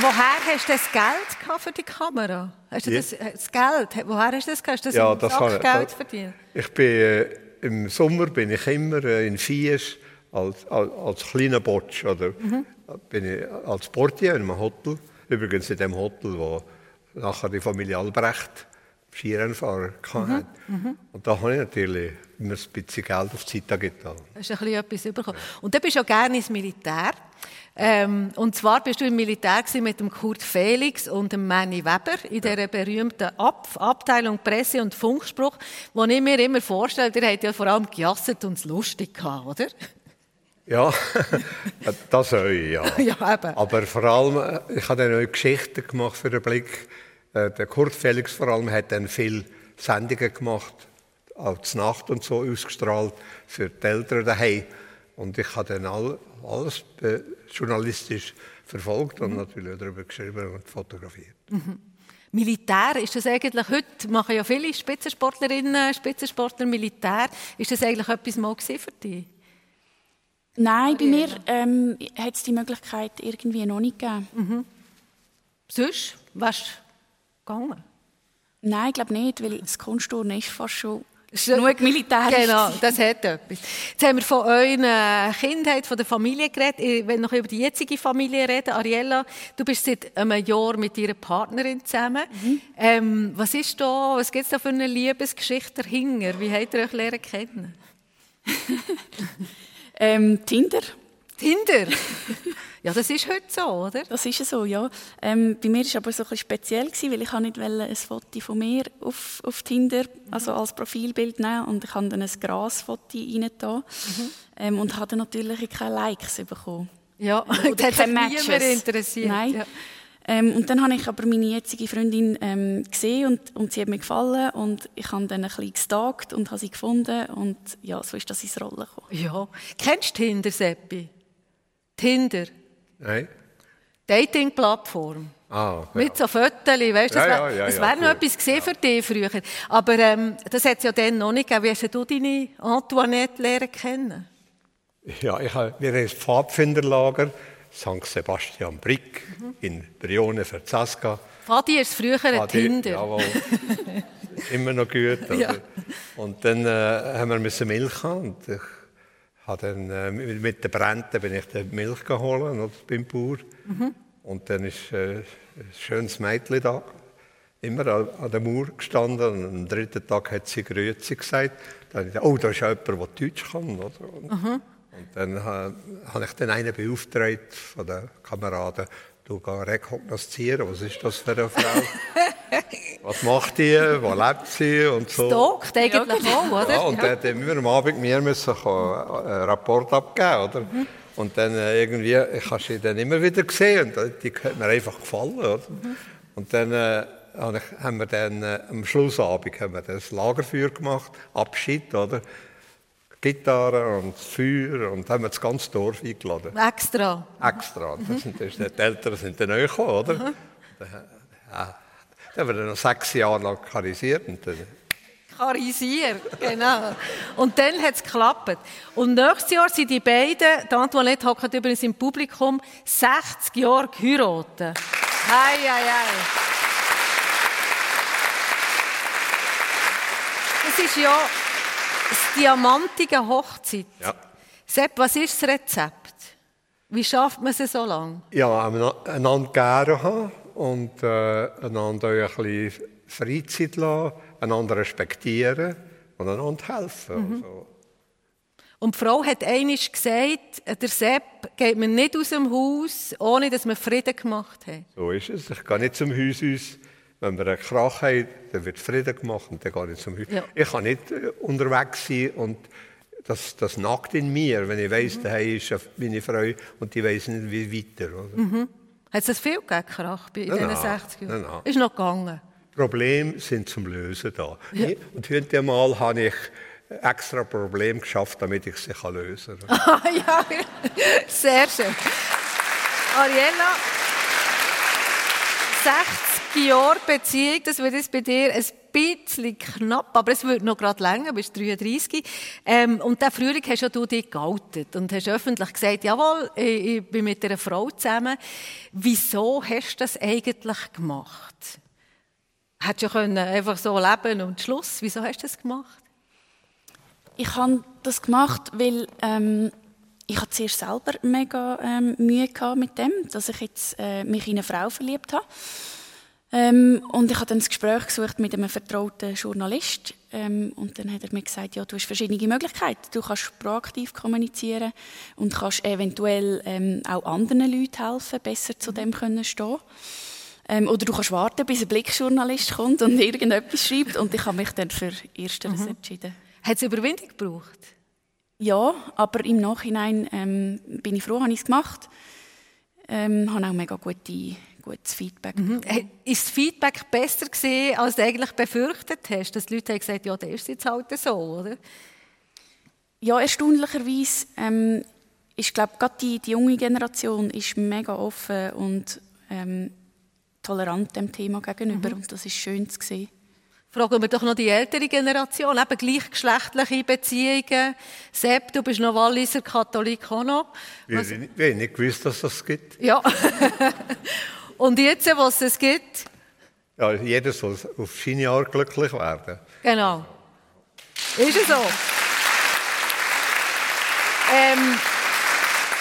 woher hast du das Geld für die Kamera? Hast du das, das, Geld? Woher hast du das? Hast du das ja, das Geld verdient? Ich bin, im Sommer bin ich immer äh, in Fies als, als, als kleiner Botsch. Oder mhm. bin ich als Portier in einem Hotel. Übrigens in dem Hotel, wo nachher die Familie Albrecht Skirennfahrer hatte. Mhm. Mhm. Und da habe ich natürlich immer ein bisschen Geld auf die Seite getan. Hast du ein bisschen etwas bekommen. Und dann bist du auch gerne ins Militär. Ähm, und zwar bist du im Militär mit dem Kurt Felix und dem Manny Weber in dieser berühmten Ab Abteilung Presse- und Funkspruch, wo ich mir immer vorstelle, der hat ja vor allem gejasset und es lustig gehabt, oder? Ja, das auch, ja. ja eben. Aber vor allem, ich habe dann auch Geschichten gemacht für den Blick. Äh, der Kurt Felix vor allem hat dann viele Sendungen gemacht, auch zur Nacht und so ausgestrahlt für die Eltern daheim. Und ich habe dann all, alles äh, journalistisch verfolgt und mhm. natürlich darüber geschrieben und fotografiert. Mhm. Militär, ist das eigentlich, heute machen ja viele Spitzensportlerinnen, Spitzensportler Militär, ist das eigentlich etwas mal für dich? Nein, bei mir ähm, hat es die Möglichkeit irgendwie noch nicht gegeben. Mhm. Sonst, was gegangen? Nein, ich glaube nicht, weil das Kunstturnen ist fast schon Genug militärisch. Genau, das hat etwas. Jetzt haben wir von eurer Kindheit, von der Familie geredet. Ich will noch über die jetzige Familie reden. Ariella, du bist seit einem Jahr mit ihrer Partnerin zusammen. Mhm. Ähm, was ist da, was gibt es da für eine Liebesgeschichte dahinter? Wie habt ihr euch lernen kennen? ähm, Tinder. Tinder? Ja, das ist heute so, oder? Das ist so, ja. Ähm, bei mir war es aber so ein bisschen speziell, gewesen, weil ich nicht ein Foto von mir auf, auf Tinder also als Profilbild nehmen und ich habe dann ein Grasfoto rein mhm. ähm, und habe dann natürlich keine Likes bekommen. Ja, oder das keine Matches. interessiert. Nein. Ja. Ähm, und dann habe ich aber meine jetzige Freundin ähm, gesehen und, und sie hat mir gefallen und ich habe dann ein bisschen gestalkt und habe sie gefunden und ja, so ist das ins Rollen gekommen. Ja. Kennst du Tinder, Seppi? Tinder? Nein. Dating-Plattform. Ah, ja. Mit so Fotos, weißt du, das wäre ja, ja, wär noch etwas gesehen für dich früher. Aber ähm, das hat es ja dann noch nicht gegeben. Wie hast du deine Antoinette lernen kennen? Ja, ich habe, wir haben ein Pfadfinderlager, St. Sebastian Brick mhm. in Brione Verzasca. Fadi ist früher ein Tinder. Jawohl. Immer noch gut. Ja. Und dann äh, haben wir Milch haben und ich habe dann, äh, mit den Brenten bin ich dann Milch geholt oder, beim Bauer. Mhm. Und dann ist äh, ein schönes Mädchen da, immer an, an der Mauer gestanden. Und am dritten Tag hat sie Grüezi gesagt. Dann ich gedacht, oh, da ist jemand, der Deutsch kann. Oder? Und, mhm. und dann äh, habe ich dann einen beauftragt von den Kameraden, du geh rekognoszieren, was ist das für eine Frau? was macht die, wo lebt sie und so. Stalkt eigentlich auch, oder? Ja, und ja. dann immer am Abend mir müssen einen Rapport abgeben, oder? Mhm. Und dann äh, irgendwie, ich habe sie dann immer wieder gesehen und die hat mir einfach gefallen, oder? Mhm. Und dann äh, haben wir dann äh, am Schlussabend haben wir das Lagerfeuer gemacht, Abschied, oder? Gitarre und Feuer und haben wir das ganze Dorf eingeladen. Extra? Extra. Das sind, das, die Eltern sind dann auch gekommen, oder? Mhm. Ja, dann haben wir noch sechs Jahre lang karisiert. Und dann Karisiert, genau. Und dann hat es geklappt. Und nächstes Jahr sind die beiden, die Antoinette hockt übrigens im Publikum, 60 Jahre geheiratet. Hei, hei, hei. Das ist ja das diamantige Hochzeit. Ja. Sepp, was ist das Rezept? Wie schafft man es so lange? Ja, einander gerne haben und äh, einander ein bisschen Freizeit lassen, einander respektieren und einander helfen. Mhm. Also. Und die Frau hat einmal gesagt, der Sepp geht mir nicht aus dem Haus, ohne dass wir Frieden gemacht haben. So ist es. Ich gehe nicht zum Haus aus. Wenn wir einen Krach haben, dann wird Frieden gemacht und dann gehe ich zum Haus. Ja. Ich kann nicht äh, unterwegs sein und das, das nagt in mir, wenn ich weiss, mhm. daheim ist meine Frau und die weiss nicht, wie weiter. Mhm. Hat es viel gegeben, Krach, in diesen 60 Jahren? Nein, Ist noch gegangen? Probleme sind zum Lösen da. Ja. Und heute einmal habe ich extra Problem geschafft, damit ich sie lösen kann. ja, sehr schön. Ariella, 60 Jahre Beziehung, das wird jetzt bei dir ein bisschen knapp, aber es wird noch gerade länger, bist 33. Ähm, und der Frühling hast ja du dich geoutet und hast öffentlich gesagt, jawohl, ich, ich bin mit einer Frau zusammen. Wieso hast du das eigentlich gemacht? Hättest du können einfach so leben und Schluss. Wieso hast du das gemacht? Ich habe das gemacht, weil ähm, ich hatte zuerst selber mega ähm, Mühe mit dem, dass ich jetzt äh, mich in eine Frau verliebt habe. Ähm, und ich habe dann das Gespräch gesucht mit einem vertrauten Journalist. Ähm, und dann hat er mir gesagt, ja, du hast verschiedene Möglichkeiten. Du kannst proaktiv kommunizieren und kannst eventuell ähm, auch anderen Leuten helfen, besser zu dem können stehen. Ähm, oder du kannst warten, bis ein Blickjournalist kommt und irgendetwas schreibt. Und ich habe mich dann für Ersteres mhm. entschieden. Hat es Überwindung gebraucht? Ja, aber im Nachhinein ähm, bin ich froh, habe ich es gemacht. Ähm, habe auch mega gute gutes Feedback. Mhm. Ist das Feedback besser gesehen, als du eigentlich befürchtet hast? Dass die Leute haben gesagt, ja, das ist jetzt halt so, oder? Ja, erstaunlicherweise ähm, ist, glaube gerade die, die junge Generation ist mega offen und ähm, tolerant dem Thema gegenüber mhm. und das ist schön zu sehen. Fragen wir doch noch die ältere Generation, eben gleichgeschlechtliche Beziehungen. Sepp, du bist noch Walliser Katholik auch noch. Was... Ich habe nicht gewusst, dass das gibt. Ja. Und jetzt, was es gibt? Ja, jeder soll auf seine Art glücklich werden. Genau. Ist es so? Ähm,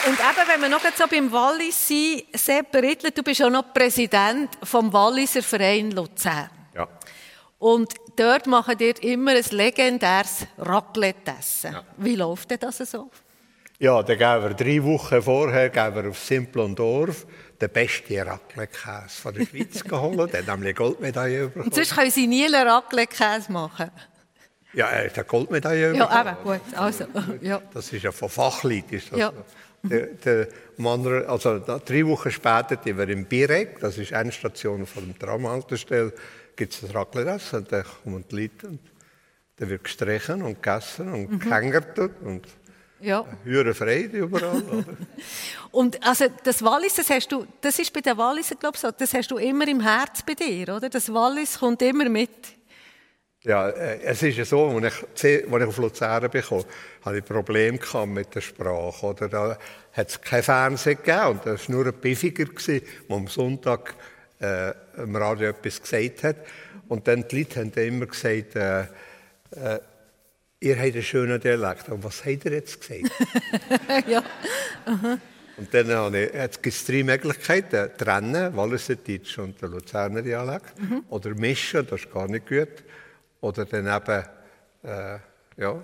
und eben, wenn wir noch so beim Wallis sind, Sepp Rittler, du bist auch noch Präsident vom Walliser Verein Luzern. Ja. Und dort machen ihr immer ein legendäres Raclette-Essen. Ja. Wie läuft denn das so? Ja, dann geben wir drei Wochen vorher geben wir auf Simplondorf den besten Raclette-Käse von der Schweiz geholt. Der hat nämlich Goldmedaille bekommen. Und sonst können Sie nie einen Raclette-Käse machen? Ja, er hat eine Goldmedaille bekommen. Ja, eben, gut. Also, ja. Das ist ja von Fachleuten. Ist das ja. Der, der andere, also drei Wochen später, die wir im Birek, das ist Endstation von der Tramhaltestelle, gibt es ein Raclette-Essen. Und dann kommen die Leute und dann wird gestrichen und gegessen und mhm. gehängert. Und ja. Höhere Freude überall. und also das Wallis, das hast du, das ist bei den Walliser, glaube ich, so, das hast du immer im Herz bei dir, oder? Das Wallis kommt immer mit. Ja, äh, es ist ja so, als ich, als ich auf Luzern bekam, hatte ich Probleme mit der Sprache. Oder da hat es kein Fernsehen gegeben und das war nur ein Biffiger, der am Sonntag äh, im Radio etwas gesagt hat. Und dann die Leute haben immer gesagt, äh, äh, ihr habt einen schönen Dialekt. Und was habt ihr jetzt gesagt? ja. Aha. Und dann habe ich, jetzt gibt es drei Möglichkeiten. Trennen, Walliser Deutsch und der Luzerner Dialekt. Mhm. Oder mischen, das ist gar nicht gut. Oder dann eben, äh, ja,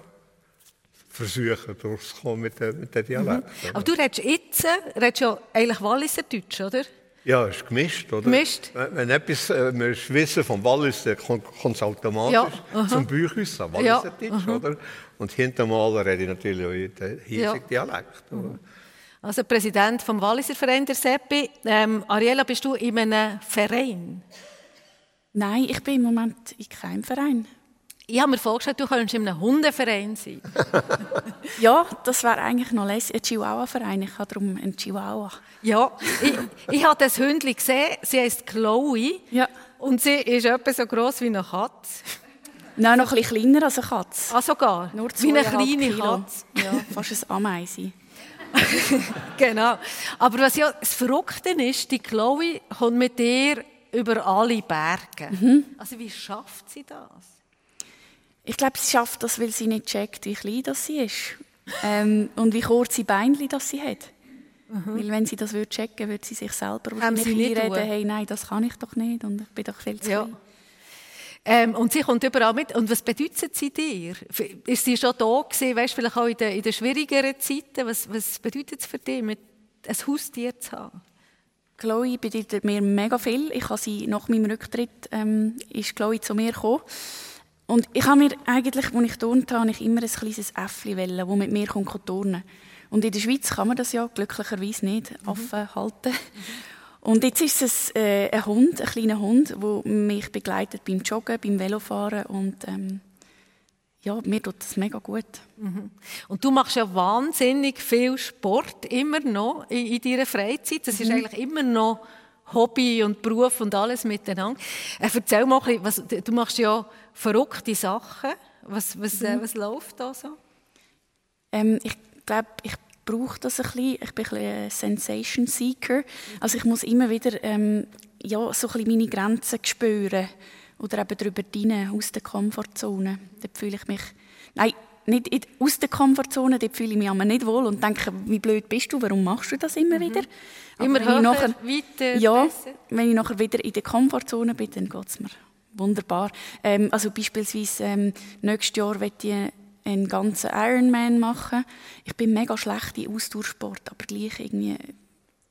versuchen durchzukommen mit dem mit der Dialekt. Mhm. Aber du redest jetzt, redest ja eigentlich Walliser Deutsch, oder? Ja, es ist gemischt, oder? Gemischt. Wenn etwas, äh, wir wissen vom Wallis, dann kommt es automatisch ja, zum Büchhaus an, Walliserdeutsch, ja, oder? Und hintermal rede ich natürlich auch den hiesigen ja. Dialekt. Mhm. Also Präsident vom Walliser Verein, der Seppi. Ähm, Ariela, bist du in einem Verein? Nein, ich bin im Moment in keinem Verein. Ich habe mir vorgestellt, du könntest in einem Hundeverein sein. ja, das wäre eigentlich noch lässig. Ein Chihuahua-Verein. Ich habe darum einen Chihuahua. Ja, ich, ich habe das Hündchen gesehen. Sie heißt Chloe. Ja. Und sie ist etwa so groß wie eine Katze. Nein, noch ein bisschen kleiner als eine Katze. Ah, sogar? Nur wie eine kleine Kilo. Katze. Ja, fast ein Ameise. genau. Aber was ja das Verrückte ist, die Chloe kommt mit dir über alle Berge. Mhm. Also wie schafft sie das? Ich glaube, sie schafft das, weil sie nicht checkt, wie klein das sie ist. Ähm, und wie kurze Beinchen das sie hat. Mhm. Weil wenn sie das würde checken, würde sie sich selber wahrscheinlich reden, hey, nein, das kann ich doch nicht und ich bin doch viel zu ja. Ähm, und sie kommt überall mit. Und was bedeutet sie dir? Ist sie schon da gewesen, weißt, vielleicht auch in den, in den schwierigeren Zeiten? Was, was bedeutet es für dich, mit ein Haustier zu haben? Chloe bedeutet mir mega viel. Ich habe sie nach meinem Rücktritt ähm, ist Chloe zu mir gekommen und ich habe mir eigentlich, als ich turnt habe, ich immer ein kleines Äffli wählen, das mit mir turnen Und in der Schweiz kann man das ja glücklicherweise nicht, mhm. Affen halten. Und jetzt ist es äh, ein Hund, ein kleiner Hund, der mich begleitet beim Joggen, beim Velofahren und ähm, ja, mir tut das mega gut. Mhm. Und du machst ja wahnsinnig viel Sport immer noch in, in deiner Freizeit. Das ist mhm. eigentlich immer noch Hobby und Beruf und alles miteinander. Äh, erzähl mal ein bisschen, was, du machst ja verrückte Sachen. Was, was, äh, mhm. was läuft da so? Ähm, ich glaube, ich brauche das ein bisschen. Ich bin ein, bisschen ein Sensation Seeker. Also ich muss immer wieder ähm, ja, so ein bisschen meine Grenzen spüren oder eben darüber hinein, aus der Komfortzone. Da fühle ich mich... Nein, nicht in, aus der Komfortzone, dort fühle ich mich nicht wohl und denke, wie blöd bist du, warum machst du das immer wieder? Mhm. Immer höher, nachher, weiter, Ja, besser. wenn ich nachher wieder in der Komfortzone bin, dann geht es mir wunderbar. Ähm, also beispielsweise ähm, nächstes Jahr werde ich einen ganzen Ironman machen. Ich bin mega schlecht in Ausdauersport, aber gleich irgendwie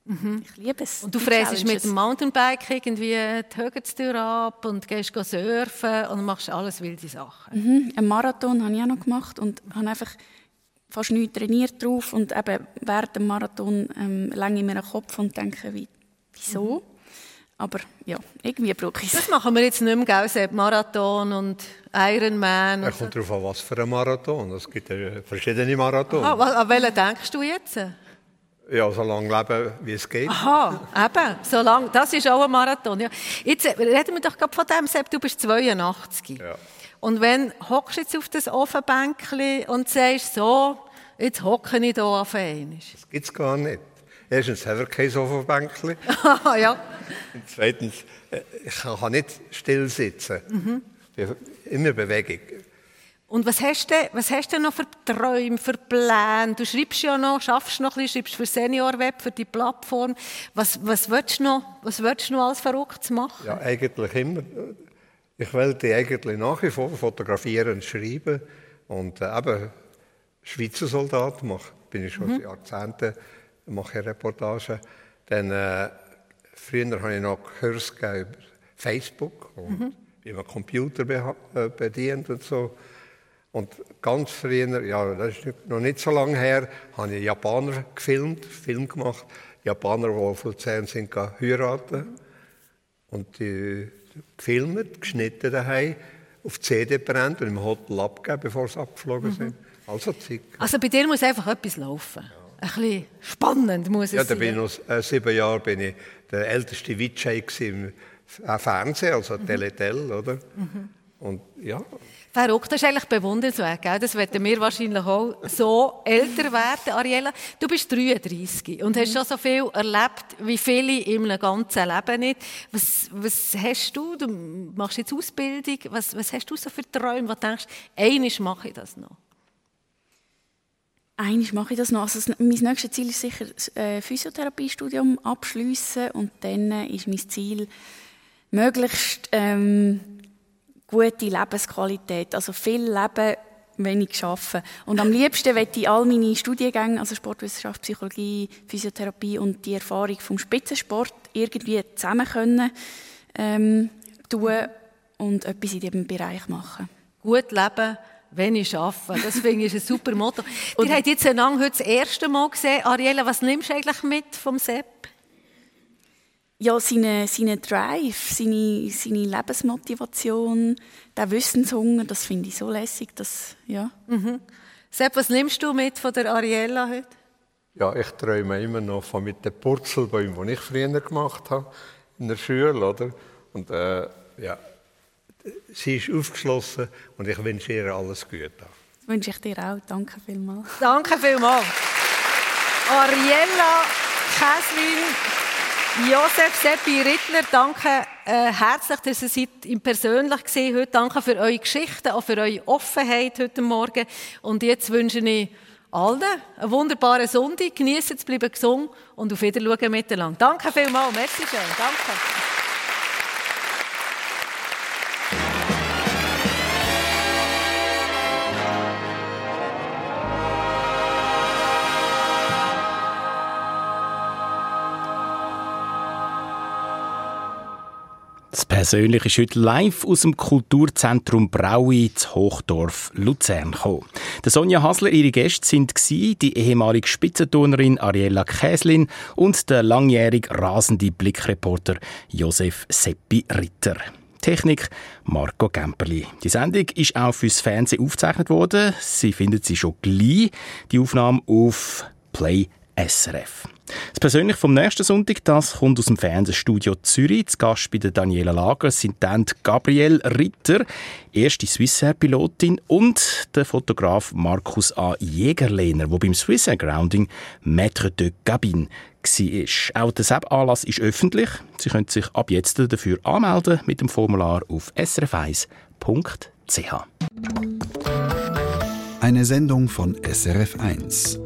Mhm. Ich liebe es. Und du fräst mit dem Mountainbike irgendwie die Högenztür ab und gehst surfen und machst alles wilde Sachen. Mhm. Einen Marathon habe ich auch noch gemacht und habe einfach fast nichts trainiert drauf und eben während dem Marathon ähm, länge ich mir den Kopf und denke, wie, wieso? Mhm. Aber ja, irgendwie brauche ich es. Das machen wir jetzt nicht mehr, gell? Marathon und Ironman. Es kommt darauf an, was für ein Marathon. Es gibt ja verschiedene Marathons. Aha, an welchen denkst du jetzt? Ja, so lange leben, wie es geht. Aha, eben, so lang. Das ist auch ein Marathon. Ja. Jetzt reden wir doch gerade von dem, Sepp, du bist 82. Ja. Und wenn hockst du jetzt auf das Ofenbänkchen und sagst, so, jetzt hocke ich hier auf einmal. Das gibt es gar nicht. Erstens haben wir kein Ofenbänkchen. ja. Und zweitens, äh, ich kann nicht still sitzen. Mhm. Immer Bewegung. Und was hast, du, was hast du noch für Träume, für Pläne? Du schreibst ja noch, schaffst noch ein bisschen, schreibst für SeniorWeb, für die Plattform. Was, was willst du noch, was willst du noch als Verrücktes machen? Ja, eigentlich immer. Ich wollte eigentlich nach wie vor fotografieren und schreiben. Und äh, eben Schweizer Soldat mache, bin ich schon mhm. Jahrzehnte, mache ich Reportagen. Dann, äh, früher habe ich noch Kurs über Facebook und mhm. wie man Computer äh, bedient und so. Und ganz früher, ja, das ist noch nicht so lange her, habe ich Japaner gefilmt, Film gemacht. Japaner, die auf Luzern sind, heiraten. Und die gefilmt, geschnitten daheim, auf die CD brennt und im Hotel abgeben, bevor sie abgeflogen mhm. sind. Also Zeit. Also bei dir muss einfach etwas laufen. Ein bisschen spannend muss es ja, sein. Ja, bin ich äh, sieben Jahre bin ich der älteste Vijay im äh, Fernsehen, also mhm. Teletel, oder? Mhm. Und ja, Verrückt, das ist eigentlich bewundernswert. Gell? Das werden wir wahrscheinlich auch so älter werden, Ariella. Du bist 33 und hast schon so viel erlebt, wie viele im ganzen Leben nicht. Was, was hast du? Du machst jetzt Ausbildung. Was, was hast du so für Träume, wo du denkst, einiges mache ich das noch? Eines mache ich das noch. Also mein nächstes Ziel ist sicher das äh, Physiotherapiestudium abschließen und dann ist mein Ziel möglichst ähm, gute Lebensqualität, also viel Leben, wenig arbeiten. Und am liebsten möchte ich all meine Studiengänge, also Sportwissenschaft, Psychologie, Physiotherapie und die Erfahrung vom Spitzensport irgendwie zusammen können ähm, tun und etwas in diesem Bereich machen. Gut leben, wenig arbeiten. Das finde ich ein super Motto. Ihr habt jetzt heute das erste Mal gesehen. Ariella, was nimmst du eigentlich mit vom Sepp? ja, seine, seine Drive, seine, seine Lebensmotivation, der Wissenshunger, das finde ich so lässig. Dass, ja. Mhm. Sepp, was nimmst du mit von der Ariella heute? Ja, ich träume immer noch von mit den Purzelbäumen, die ich früher gemacht habe in der Schule, oder? Und äh, ja, sie ist aufgeschlossen und ich wünsche ihr alles Gute. Das wünsche ich dir auch. Danke vielmals. Danke vielmals. Ariella Käslin Josef Seppi Rittler, danke äh, herzlich, dass ihr seid im persönlich gesehen heute. Danke für eure Geschichten, auch für eure Offenheit heute Morgen. Und jetzt wünsche ich allen einen wunderbaren Sonntag. Genießt es, bleiben gesund und auf Wiedersehen miteinander. Danke vielmals. Merci schön. Danke. Persönlich ist heute live aus dem Kulturzentrum Braui zu Hochdorf Luzern gekommen. Der Sonja Hasler, ihre Gäste sind die ehemalige Spitzenturnerin Ariella Käslin und der langjährige rasende Blickreporter Josef Seppi Ritter. Technik Marco Gemperli. Die Sendung ist auch fürs Fernsehen aufgezeichnet worden. Sie findet sie schon gleich, die Aufnahme auf Play SRF. Das persönlich vom nächsten Sonntag, das kommt aus dem Fernsehstudio Zürich. Zu Gast bei der Daniela Lager sind dann Gabrielle Ritter, erste Swissair-Pilotin, und der Fotograf Markus A. Jägerlehner, der beim Swissair Grounding Maître de Cabine war. Auch der SEB-Anlass ist öffentlich. Sie können sich ab jetzt dafür anmelden mit dem Formular auf srf1.ch. Eine Sendung von SRF1.